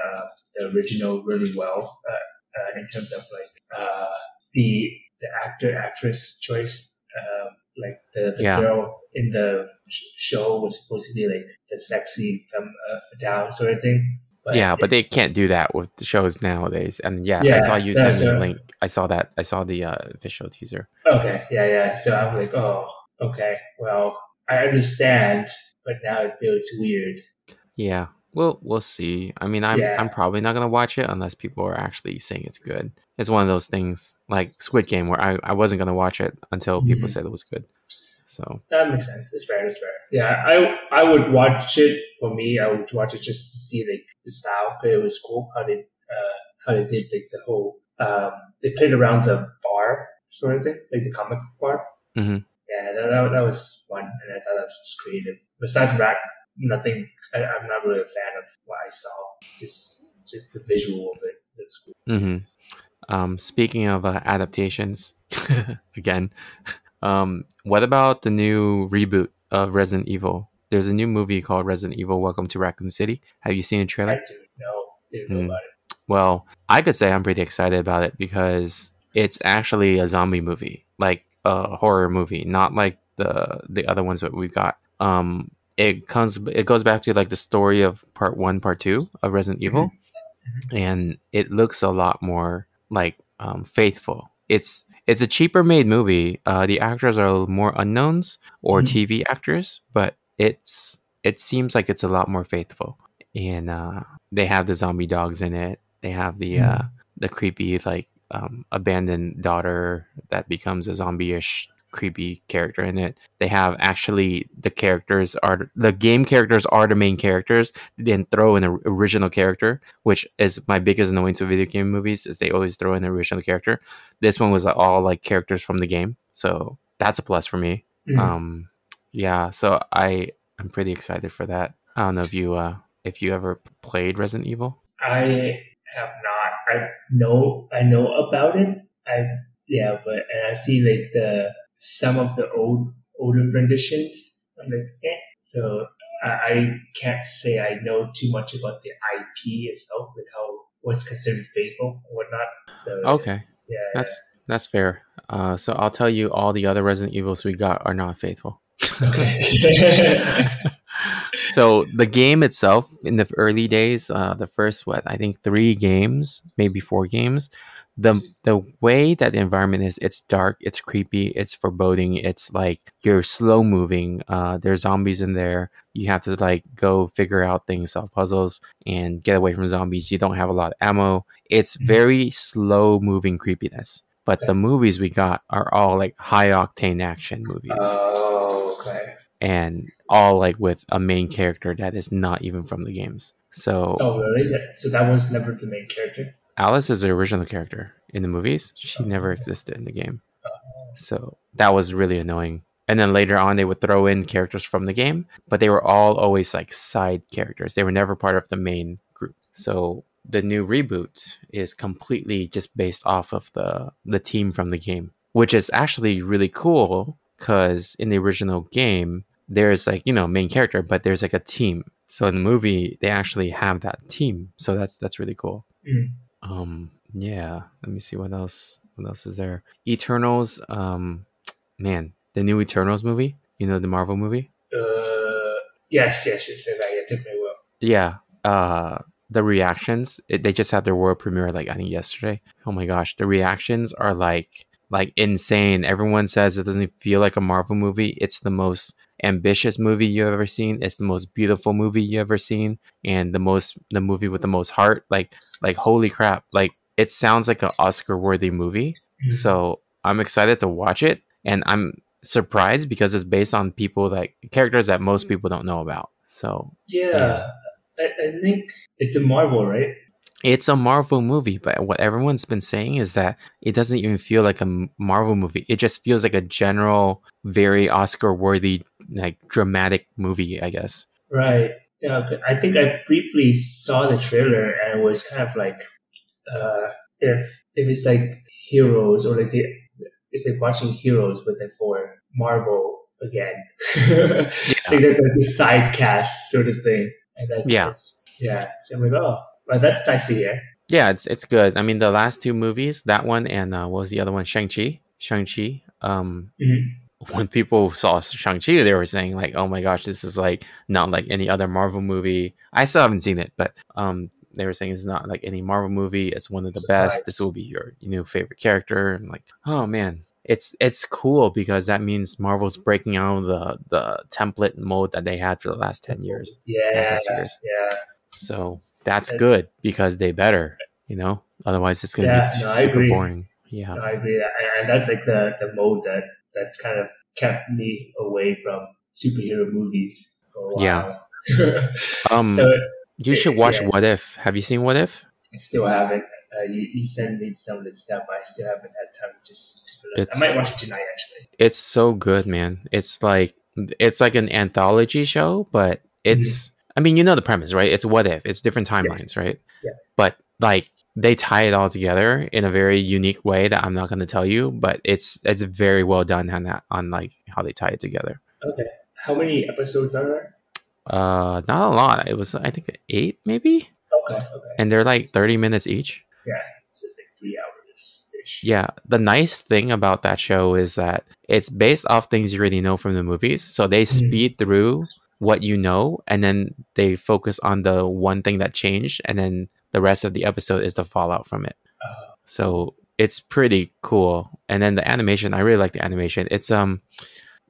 E: the original really well uh, uh, in terms of like uh, the the actor actress choice. Um, like the, the
D: Yeah.
E: girl in the sh- show was supposed to be like the sexy femme uh, fatale sort of thing.
D: yeah, but they can't do that with the shows nowadays. And yeah, I saw you
E: so-
D: send
E: so-
D: the link. I saw that. I saw the uh, official teaser.
E: Okay, yeah, yeah. So I'm like, oh, okay. Well, I understand, but now it feels weird.
D: Yeah, we'll we'll see. I mean, I'm
E: Yeah.
D: I'm probably not gonna watch it unless people are actually saying it's good. It's one of those things like Squid Game where I, I wasn't gonna watch it until people
E: Mhm.
D: said it was good. So
E: That makes sense. It's fair. It's fair. Yeah, I I would watch it for me. I would watch it just to see like the style. 'cause it was cool how they uh, how they did like the whole um, they played around the bar sort of thing, like the comic bar.
D: Mhm.
E: Yeah, that, that, that was fun, and I thought that was just creative. Besides that, nothing. I, I'm not really a fan of what I saw. Just just the visual of it looks cool.
D: hmm um, speaking of uh, adaptations, again, um, what about the new reboot of Resident Evil? There's a new movie called Resident Evil: Welcome to Raccoon City. Have you seen the trailer?
E: I didn't know didn't know
D: Mm.
E: about it.
D: Well, I could say I'm pretty excited about it because it's actually a zombie movie, like a horror movie, not like the the other ones that we got. Um, it comes, it goes back to like the story of part one, part two of Resident Evil, and it looks a lot more like um, faithful. It's it's a cheaper made movie. Uh, the actors are more unknowns or
E: Mhm.
D: TV actors, but it's it seems like it's a lot more faithful. And uh, they have the zombie dogs in it. They have the uh, the creepy like um, abandoned daughter that becomes a zombie-ish creepy character in it. They have actually the characters are the game characters are the main characters. They didn't throw in an original character, which is my biggest annoyance with video game movies is they always throw in an original character. This one was all like characters from the game, so that's a plus for me.
E: Mhm.
D: Um, yeah, so I I'm pretty excited for that. I don't know if you uh if you ever played Resident Evil.
E: I have not. I know I know about it. I yeah, but and I see like the some of the old older renditions. I'm like, eh. So I, I can't say I know too much about the IP itself, like how what's considered faithful and whatnot. So
D: Okay,
E: yeah,
D: that's that's fair. Uh, so I'll tell you, all the other Resident Evils we got are not faithful.
E: okay.
D: so the game itself in the early days uh, the first what i think three games maybe four games the the way that the environment is it's dark it's creepy it's foreboding it's like you're slow moving uh, there's zombies in there. You have to like go figure out things solve puzzles and get away from zombies. You don't have a lot of ammo. It's
E: Mhm.
D: very slow moving creepiness but the movies we got are all like high octane action movies.
E: Oh, okay.
D: And all like with a main character that is not even from the games. So
E: Oh, really? So that was never the main character.
D: Alice is the original character in the movies. She oh. never existed in the game. Oh. So that was really annoying. And then later on, they would throw in characters from the game, but they were all always like side characters. They were never part of the main group. So the new reboot is completely just based off of the the team from the game, which is actually really cool because in the original game, there's like you know main character, but there's like a team. So in the movie, they actually have that team. So that's that's really cool.
E: Mm.
D: Um, yeah. Let me see what else. What else is there? Eternals. Um, man, the new Eternals movie. You know the Marvel movie.
E: Uh, yes, yes, yes. That yeah, me a.
D: Yeah. Uh, the reactions. It, they just had their world premiere like I think yesterday. Oh my gosh, the reactions are like like insane. Everyone says it doesn't feel like a Marvel movie. It's the most ambitious movie you've ever seen. It's the most beautiful movie you've ever seen, and the most the movie with the most heart. Like like holy crap! Like it sounds like an Oscar worthy movie.
E: Mhm.
D: So I'm excited to watch it, and I'm surprised because it's based on people that characters that most people don't know about. So
E: yeah, I, I think it's a Marvel, right?
D: It's a Marvel movie, but what everyone's been saying is that it doesn't even feel like a Marvel movie. It just feels like a general, very Oscar worthy, like dramatic movie, I guess.
E: Right. Yeah. Okay. I think I briefly saw the trailer and it was kind of like, uh, if if it's like heroes or like the it's like watching heroes, but then for Marvel again. it's like the, the, the side cast sort of thing, and that's
D: Yeah.
E: that's- yeah. So I'm like, oh, well, that's nice to hear.
D: Yeah, it's it's good. I mean, the last two movies, that one and uh, what was the other one? Shang Chi. Shang Chi. Um,
E: Mhm.
D: when people saw Shang Chi, they were saying like, "Oh my gosh, this is like not like any other Marvel movie." I still haven't seen it, but um, they were saying it's not like any Marvel movie. It's one of the best. This will be your new favorite character. And like, oh man, it's it's cool because that means Marvel's breaking out of the the template mode that they had for the last ten years.
E: Yeah.
D: years.
E: Yeah.
D: So that's
E: And-
D: good because they better, you know. Otherwise, it's gonna
E: Yeah,
D: be
E: no,
D: super boring. Yeah.
E: No, I agree. And, and that's like the, the mode that, that kind of kept me away from superhero movies for a while.
D: Yeah. Um,
E: so
D: you should watch
E: yeah.
D: What If. Have you seen What If?
E: I still haven't. Uh, you, you sent me some of the stuff, but I still haven't had time to just. look. I might watch it tonight, actually.
D: It's so good, man. It's like it's like an anthology show, but it's. I mean, you know the premise, right? It's What If. It's different timelines, right?
E: Yeah.
D: But like they tie it all together in a very unique way that I'm not going to tell you, but it's it's very well done on that on like how they tie it together.
E: Okay. How many episodes are there?
D: Uh, not a lot. It was I think eight maybe,
E: Okay. Okay.
D: and they're like thirty minutes each.
E: yeah, so it's like three hours ish.
D: Yeah, the nice thing about that show is that it's based off things you already know from the movies. So they speed through what you know and then they focus on the one thing that changed and then the rest of the episode is the fallout from it.
E: Uh,
D: So it's pretty cool. And then the animation, I really like the animation. It's um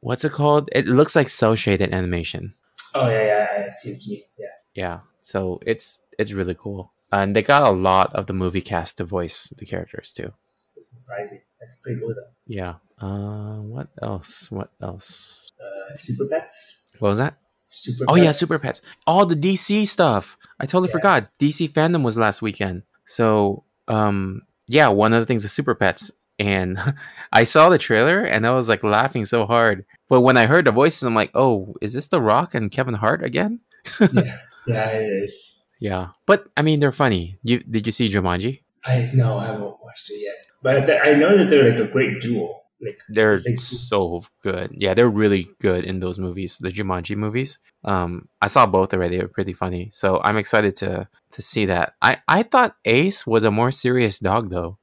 D: what's it called? It looks like cel shaded animation.
E: oh yeah, yeah, I see what you mean. Yeah.
D: Yeah. So it's it's really cool. And they got a lot of the movie cast to voice the characters too.
E: It's, it's surprising. That's pretty cool though.
D: Yeah. Uh, what else? What else?
E: Uh, Super Pets.
D: What was that?
E: Super.
D: Oh yeah, Super Pets. All the DC stuff. I totally
E: Yeah.
D: forgot. DC fandom was last weekend. So, um, yeah, one of the things was Super Pets, and I saw the trailer and I was like laughing so hard. But when I heard the voices, I'm like, oh, is this The Rock and Kevin Hart again?
E: Yeah. Yeah, it is.
D: Yeah, but I mean they're funny. You did you see Jumanji?
E: I no, I haven't watched it yet, but I know that they're like a great duo. Like
D: They're so good. Yeah, they're really good in those movies, the Jumanji movies. Um, I saw both already. They're pretty funny. So I'm excited to to see that. I I thought Ace was a more serious dog though.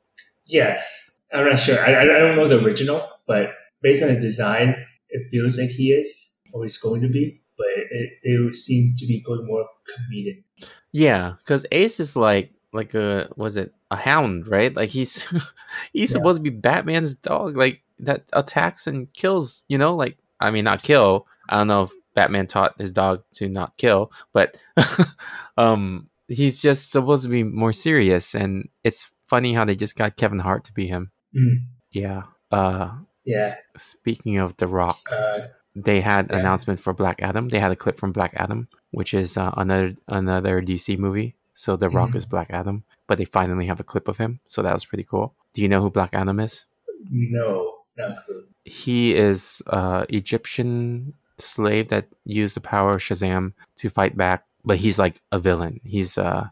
E: yes, I'm not sure. I, I don't know the original, but based on the design, it feels like he is or he's going to be. But it, they seem to be going more comedic.
D: Yeah, because Ace is like like a was it a hound, right? Like he's he's
E: Yeah.
D: supposed to be Batman's dog, like that attacks and kills. You know, like I mean, not kill. I don't know if Batman taught his dog to not kill, but um, he's just supposed to be more serious. And it's funny how they just got Kevin Hart to be him.
E: Mm.
D: Yeah. Uh,
E: Yeah.
D: speaking of The Rock,
E: Uh,
D: they had
E: Yeah.
D: announcement for Black Adam. They had a clip from Black Adam, which is uh, another another DC movie. So The Rock
E: Mhm.
D: is Black Adam, but they finally have a clip of him. So that was pretty cool. Do you know who Black Adam is?
E: no, not good.
D: He is uh Egyptian slave that used the power of Shazam to fight back, but he's like a villain. He's uh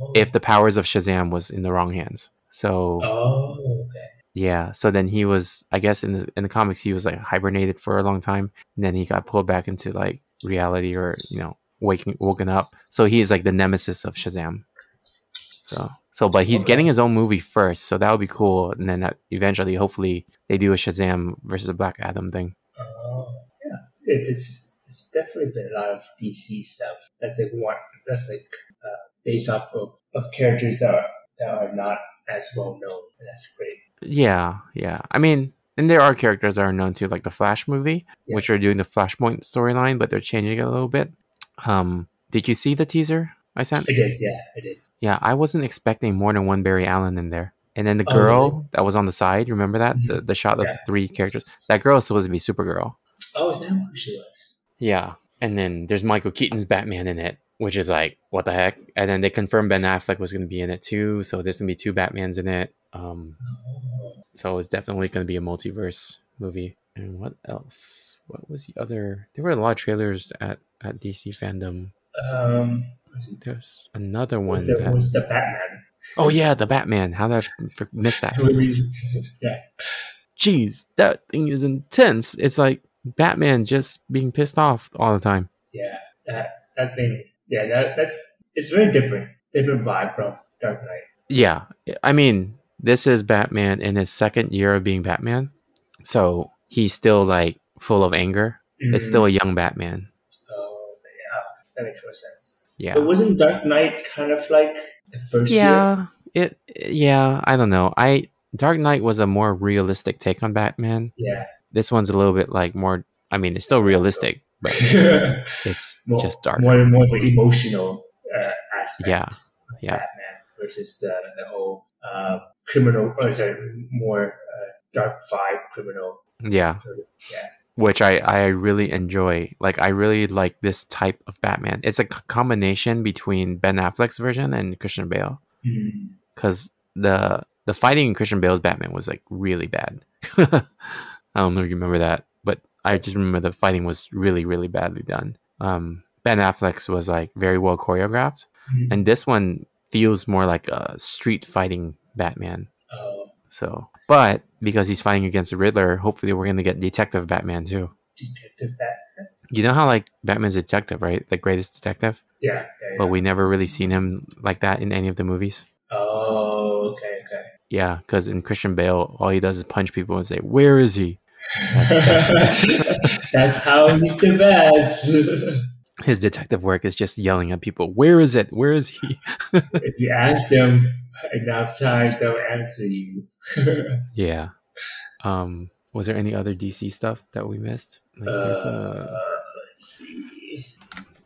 E: Oh.
D: if the powers of Shazam was in the wrong hands. So
E: Oh, okay.
D: Yeah, so then he was, I guess, in the in the comics, he was like hibernated for a long time, and then he got pulled back into like reality, or you know, waking woken up. So he is like the nemesis of Shazam. So so, but he's
E: Okay.
D: getting his own movie first, so that would be cool. And then that eventually, hopefully, they do a Shazam versus a Black Adam thing.
E: Oh, yeah. It's it's definitely been a lot of DC stuff. That's like one. That's like uh, based off of, of characters that are that are not as well known. And that's great.
D: Yeah, yeah. I mean, and there are characters that are known too, like the Flash movie,
E: Yeah.
D: which are doing the Flashpoint storyline, but they're changing it a little bit. Um, did you see the teaser I sent?
E: I did. Yeah, I did.
D: Yeah, I wasn't expecting more than one Barry Allen in there. And then the
E: Oh,
D: girl
E: really?
D: that was on the side, remember that?
E: Mhm.
D: The, the shot of
E: Yeah.
D: the three characters. That girl is supposed to be Supergirl.
E: Oh, is that who she was?
D: Yeah. And then there's Michael Keaton's Batman in it, which is like, what the heck? And then they confirmed Ben Affleck was going to be in it too. So there's going to be two Batmans in it. Um,
E: Oh,
D: so it's definitely going to be a multiverse movie. And what else? What was the other? There were a lot of trailers at, at DC fandom.
E: um,
D: There's another one.
E: was the
D: that-
E: was the Batman?
D: oh, yeah, the Batman. How did I miss that?
E: yeah.
D: geez, that thing is intense. It's like Batman just being pissed off all the time.
E: Yeah. That that thing. Yeah. That that's it's very different. Different vibe from Dark Knight.
D: Yeah, I mean, this is Batman in his second year of being Batman, so he's still like full of anger. It's
E: Mm.
D: still a young Batman.
E: Oh, yeah. That makes more sense.
D: Yeah,
E: But wasn't Dark Knight kind of like the first year?
D: yeah, it. Yeah, I don't know. I Dark Knight was a more realistic take on Batman.
E: Yeah.
D: This one's a little bit like more. I mean, it's still realistic, but it's
E: more,
D: just dark.
E: More more of an emotional uh, aspect.
D: Yeah,
E: of
D: yeah.
E: Batman versus the the whole uh, criminal. Or sorry, more uh, dark vibe criminal.
D: Yeah.
E: Sort of, yeah.
D: Which I, I really enjoy. Like I really like this type of Batman. It's a c- combination between Ben Affleck's version and Christian Bale because the the fighting in Christian Bale's Batman was like really bad. I don't know if you remember that, but I just remember the fighting was really really badly done. Um, ben Affleck's was like very well choreographed,
E: Mhm.
D: and this one feels more like a street fighting Batman.
E: Oh,
D: So, but because he's fighting against the Riddler, hopefully we're gonna get Detective Batman too.
E: Detective Batman.
D: You know how like Batman's a detective, right? The greatest detective,
E: Yeah. yeah, yeah.
D: but we never really seen him like that in any of the movies.
E: oh, okay, okay.
D: Yeah, because in Christian Bale, all he does is punch people and say, "Where is he?" That's-
E: That's how he's the best.
D: His detective work is just yelling at people, "Where is it? Where is he?"
E: if you ask them enough times, they'll answer you.
D: yeah. Um, was there any other DC stuff that we missed? Like, there's
E: uh,
D: a
E: let's see.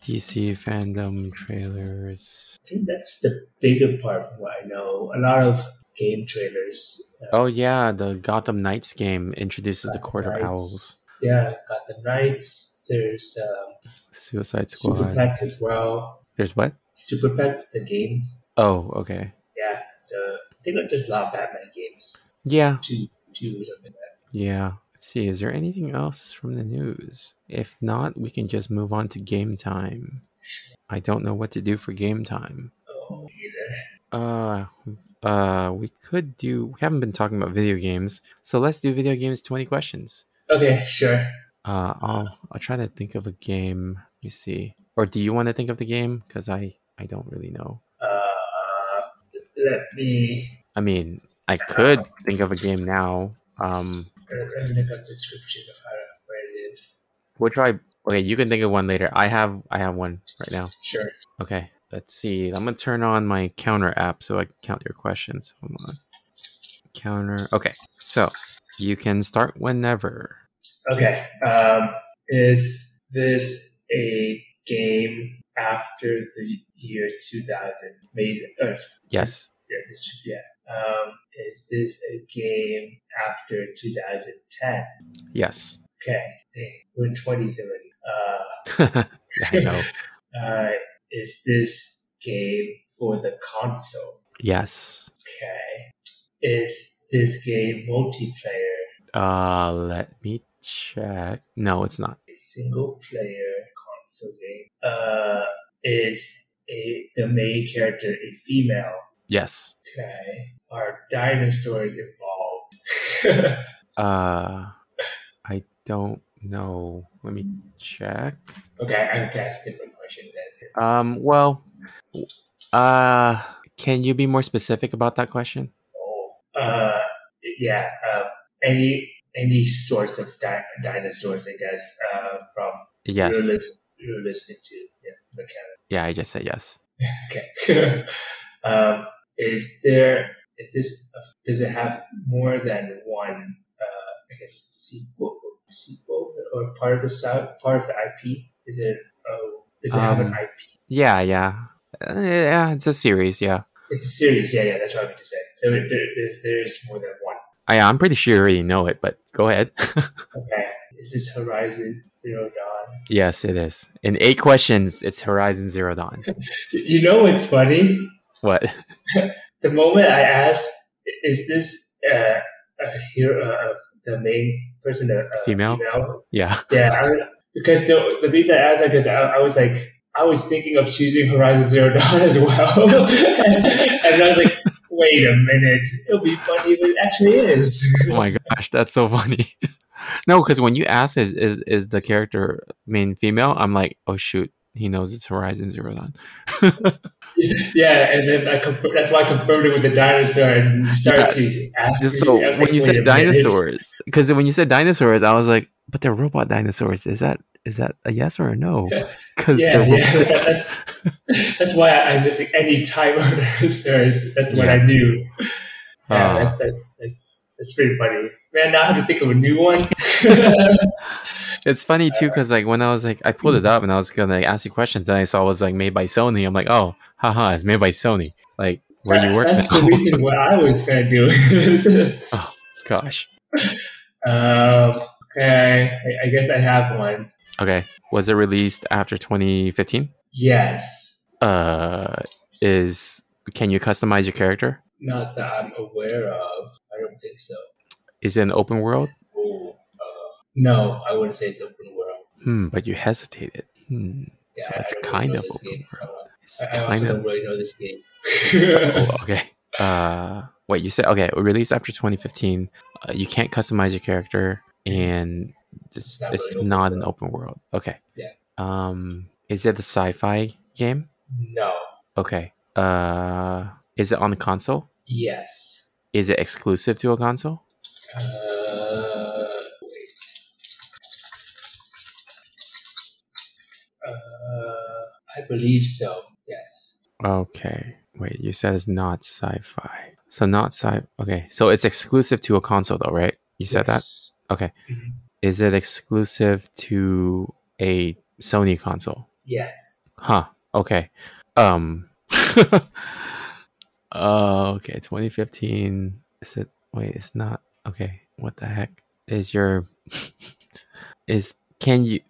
D: DC fandom trailers.
E: I think that's the bigger part from what I know. A lot of game trailers. uh,
D: Oh yeah, the Gotham Knights game introduces the
E: Gotham
D: Court of Owls,
E: Yeah, Gotham Knights. There's um,
D: Suicide Squad.
E: Super Pets as well.
D: There's what?
E: Super Pets, the game.
D: Oh, okay.
E: So I think there's a lot of Batman games.
D: Yeah,
E: Two, two or something like that.
D: Yeah. Let's see. Is there anything else from the news? If not, we can just move on to game time. I don't know what to do for game time.
E: Oh, either.
D: Uh, uh, we could do. We haven't been talking about video games, so let's do video games. Twenty questions.
E: Okay, sure.
D: Uh, I'll I'll try to think of a game. Let me see. Or do you want to think of the game? Because I I don't really know.
E: Uh, let me
D: I mean, I could think of a game now. Um,
E: let me look up description of how where it is.
D: we'll try. Okay, you can think of one later. I have I have one right now.
E: Sure.
D: Okay, let's see. I'm gonna turn on my counter app so I can count your questions. Hold on. Counter. Okay, so you can start whenever.
E: Okay. Um, is this a game after the year 2000? Made, uh,
D: Yes.
E: Yeah, this should, yeah. Um, is this a game after 2010?
D: Yes.
E: Okay. Dang, we're in 20s already. Uh,
D: I know.
E: uh, is this game for the console?
D: Yes.
E: Okay. Is this game multiplayer?
D: Uh, let me check. No, it's not.
E: A single player console game. Uh, is a the main character a female?
D: Yes.
E: Okay. Are dinosaurs evolved?
D: Uh, I don't know. Let me check.
E: okay, I'm gonna ask a different question then.
D: Um, well, uh, can you be more specific about that question?
E: Oh, uh, yeah. Uh, any any sorts of di- dinosaurs, I guess. Uh, from
D: Yes.
E: realis- realistic to yeah, mechanic.
D: Yeah, I just said yes.
E: Okay. um, is there is this does it have more than one? Uh, I guess sequel sequel or part of the sub part of the IP? Is it oh does it have an
D: Um,
E: IP?
D: Yeah, yeah. Uh, yeah, it's a series, yeah.
E: It's a series. Yeah, yeah. That's what I meant to say. So there, there's there's more than one.
D: I, I'm pretty sure you already know it, but go ahead.
E: Okay. Is this Horizon Zero Dawn?
D: yes, it is. In eight questions, it's Horizon Zero Dawn.
E: You know what's funny?
D: What?
E: The moment I asked, "Is this uh, a hero? Uh, uh, the main person, a, a
D: Female? Yeah.
E: Yeah, I, because the the reason I asked that because I, I was like I was thinking of choosing Horizon Zero Dawn as well, and I was like, wait a minute, it'll be funny if it actually is.
D: Oh my gosh, that's so funny. no, because when you ask is, is is the character main female, I'm like, oh shoot, he knows it's Horizon Zero Dawn.
E: yeah, and then I conf- that's why I confirmed it with the dinosaur and started to ask.
D: so when
E: like,
D: you said dinosaurs, because when you said dinosaurs, I was like, but they're robot dinosaurs. Is that is that a yes or a no? Because
E: Yeah,
D: they're
E: yeah, that's that's why I, I missed any type of dinosaurs. That's what
D: Yeah.
E: I knew. Yeah,
D: Uh,
E: that's, that's that's that's pretty funny. Man, now I have to think of a new one.
D: It's funny too because like when I was like I pulled it up and I was gonna like, ask you questions and I saw it was like made by Sony. I'm like, oh, haha, it's made by Sony. Like where do you work
E: That's
D: now?
E: the reason what I was gonna do.
D: Oh gosh.
E: um, okay, I, I guess I have one.
D: Okay. Was it released after 2015?
E: Yes,
D: Uh, is can you customize your character?
E: not that I'm aware of. I don't think so.
D: Is it an open world?
E: Oh, uh, no, I wouldn't say it's open world.
D: Hmm, but you hesitated. Hmm.
E: Yeah,
D: so it's
E: really
D: kind of open
E: game.
D: world. It's
E: I, I also
D: kind
E: don't really know this game.
D: Oh, okay. Uh, wait. You said okay. Released after 2015. Uh, you can't customize your character, and it's
E: It's not
D: it's
E: really
D: not an open world. Okay.
E: Yeah.
D: Um, is it the sci-fi game?
E: no.
D: Okay. Uh, is it on the console?
E: Yes.
D: Is it exclusive to a console?
E: Uh, wait. Uh, I believe so. Yes.
D: Okay. Wait, you said it's not sci-fi. So not sci. Okay, so it's exclusive to a console, though, right? You said that.
E: Yes.
D: Okay.
E: Mhm.
D: Is it exclusive to a Sony console?
E: Yes.
D: Huh. Okay. Um. uh, okay. 2015. Is it? Wait. It's not. Okay. What the heck is your? is can you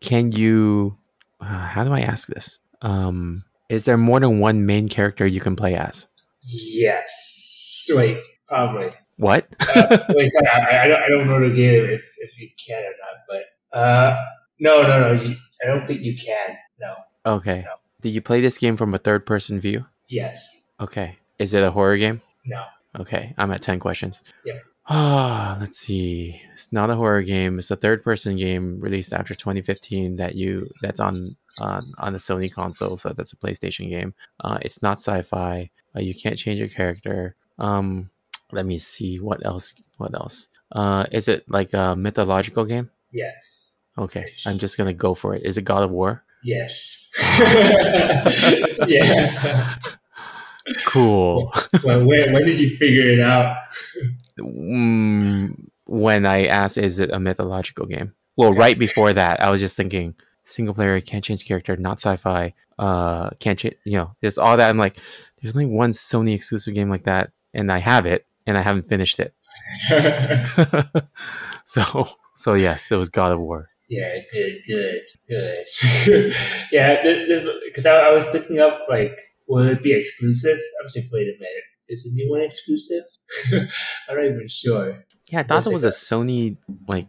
D: can you? Uh, how do I ask this? Um. Is there more than one main character you can play as?
E: Yes. Wait. Probably.
D: What?
E: Uh, wait. Sorry. I, I don't. I don't know the game if if you can or not. But uh, no, no, no. You, I don't think you can. No.
D: Okay.
E: No.
D: Did you play this game from a third person view?
E: Yes.
D: Okay. Is it a horror game?
E: No.
D: Okay. I'm at 10 questions.
E: Yeah.
D: Ah, let's see. It's not a horror game. It's a third person game released after 2015 that you that's on on on the Sony console, so that's a PlayStation game. Uh, it's not sci-fi. Uh, you can't change your character. Um, let me see what else. What else? Uh, is it like a mythological game?
E: Yes.
D: Okay, I'm just gonna go for it. Is it God of War?
E: Yes. yeah.
D: Cool.
E: When, when did you figure it out?
D: Mm, when I asked, is it a mythological game? Well, right before that, I was just thinking single player, can't change character, not sci-fi, uh, can't change, you know, there's all that. I'm like, there's only one Sony exclusive game like that, and I have it, and I haven't finished it. so, so yes, it was God of War.
E: yeah, good, good, good. yeah, because I, I was looking up like, will it be exclusive? I was like, wait a minute, is the new one exclusive? I'm not even sure.
D: Yeah, I thought it was a
E: got-
D: Sony like,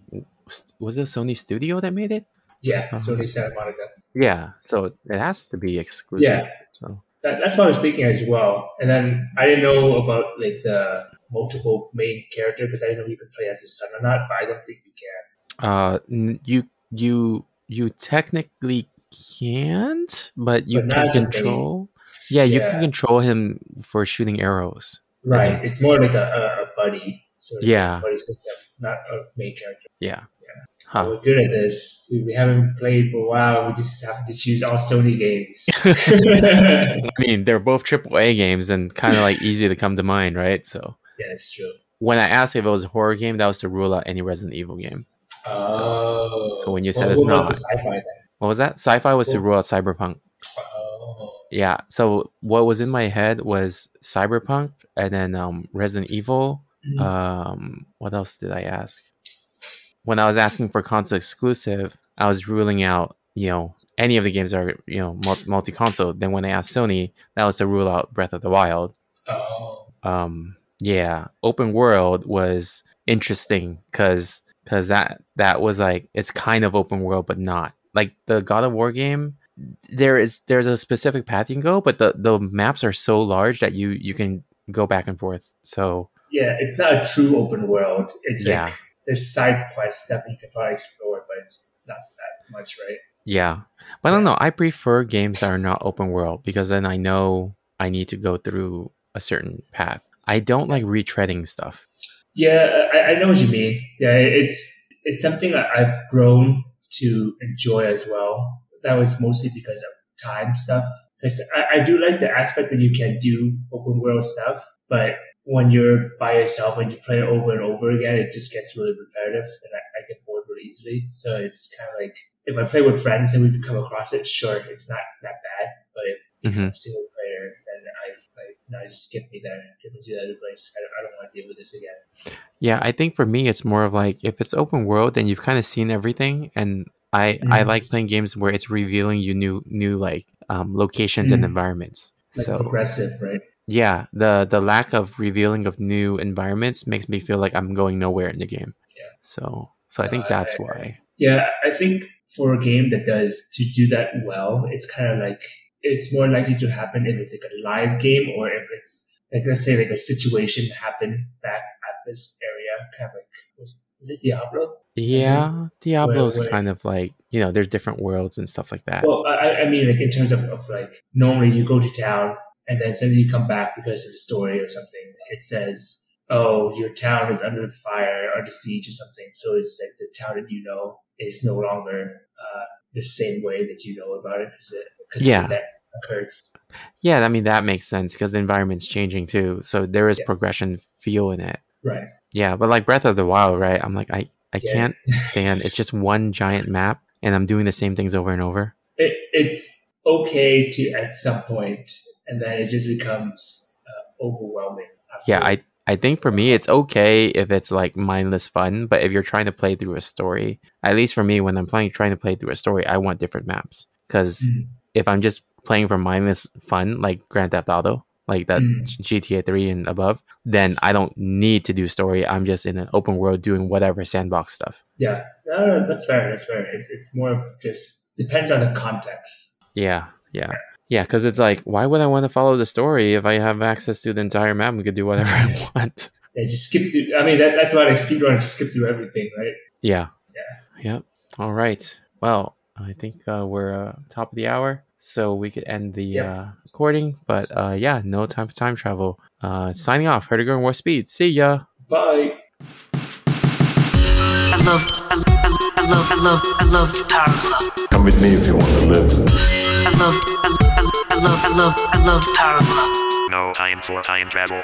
D: was it a Sony studio that made it?
E: Yeah,
D: Uh-huh.
E: Sony Santa Monica.
D: Yeah, so it has to be exclusive.
E: Yeah.
D: So
E: That, that's what I was thinking as well. And then I didn't know about like the multiple main character because I didn't know you could play as his son or not, but I don't think you can.
D: Uh, n- you you you technically can't, but you
E: But
D: can
E: it's a
D: control. Yeah, you can control him for shooting arrows.
E: Right.
D: think-
E: It's more like a, a, buddy. Sort of
D: Yeah.
E: Buddy system, not a main character.
D: Yeah.
E: Yeah.
D: Huh.
E: We're good at this. We, we haven't played for a while. We just have to choose all Sony games.
D: I mean, they're both AAA games and kind of like easy to come to mind, right? So
E: yeah, it's true.
D: when I asked if it was a horror game, that was to rule out any Resident Evil game.
E: Oh.
D: so when you said
E: Well,
D: it's not-
E: sci-fi then?
D: What was that? Sci-fi was to rule out Cyberpunk. Yeah. So what was in my head was Cyberpunk, and then um, Resident Evil.
E: Mhm.
D: Um, what else did I ask? When I was asking for console exclusive, I was ruling out, you know, any of the games that are, you know, multi console. Then when I asked Sony, that was to rule out Breath of the Wild.
E: oh.
D: Um, yeah, open world was interesting because because that that was like it's kind of open world, but not like the God of War game. There is there's a specific path you can go, but the the maps are so large that you you can go back and forth. So
E: Yeah, it's not a true open world. It's
D: Yeah.
E: like there's side quest that you can probably explore, but it's not that much, right?
D: Yeah. But I don't know. I prefer games that are not open world because then I know I need to go through a certain path. I don't like retreading stuff.
E: Yeah, I, I know what you mean. Yeah, it's it's something that I've grown to enjoy as well. That was mostly because of time stuff. 'Cause I, I do like the aspect that you can do open world stuff, but when you're by yourself and you play it over and over again, it just gets really repetitive, and I, I get bored really easily. So it's kind of like if I play with friends and we come across it, sure, it's not that bad. But if it's
D: Mhm.
E: a single player, then I like no, just skip me there, get me to the other place. I don't, I don't want to deal with this again.
D: Yeah, I think for me it's more of like if it's open world then you've kind of seen everything and I I
E: Mhm.
D: like playing games where it's revealing you new new like um, locations and
E: Mhm.
D: environments.
E: Like
D: so
E: progressive, right?
D: yeah, the the lack of revealing of new environments makes me feel like I'm going nowhere in the game.
E: Yeah.
D: So so I think
E: Uh,
D: that's
E: I-
D: why.
E: Yeah, I think for a game that does to do that well, it's kind of like it's more likely to happen if it's like a live game or if it's like let's say like a situation happened back at this area, kind of like was, was it Diablo?
D: Yeah, Diablo's
E: where-
D: kind of like you know there's different worlds and stuff like that.
E: Well, I, I mean like in terms of, of like normally you go to town and then suddenly you come back because of the story or something. It says, "Oh, your town is under fire or the siege or something." So it's like the town that you know is no longer uh, the same way that you know about it because it because
D: Yeah.
E: that occurred.
D: yeah, I mean that makes sense because the environment's changing too. So there is
E: Yeah.
D: progression feel in it.
E: Right.
D: Yeah, but like Breath of the Wild, right? I'm like I I
E: Yeah.
D: can't stand. It's just one giant map, and I'm doing the same things over and over.
E: It, it's okay to at some point, and then it just becomes uh, overwhelming. after-
D: Yeah, I I think for me it's okay if it's like mindless fun, but if you're trying to play through a story, at least for me when I'm playing trying to play through a story, I want different maps because
E: Mhm.
D: if I'm just playing for mindless fun like Grand Theft Auto, like that
E: Mm.
D: GTA 3 and above, then I don't need to do story. I'm just in an open world doing whatever sandbox stuff.
E: Yeah, no, no, that's fair. That's fair. It's it's more of just depends on the context.
D: Yeah, yeah, yeah. Because it's like, why would I want to follow the story if I have access to the entire map and could do whatever I want?
E: Yeah, just skip through. I mean, that, that's why I speedrun. Just skip through everything, right?
D: Yeah.
E: Yeah.
D: Yep. All right. Well, I think uh, we're uh, top of the hour, so we could end the
E: Yep.
D: uh, recording. But uh, yeah, no time for time travel. Uh, signing off. Heard to go more speed. See ya.
E: Bye.
A: I love, I, I, I love, I love, I love the Power Glove.
B: Come with me if you want to live.
A: I love, I, I, I love, I love, I love the Power Glove.
C: No time for time travel.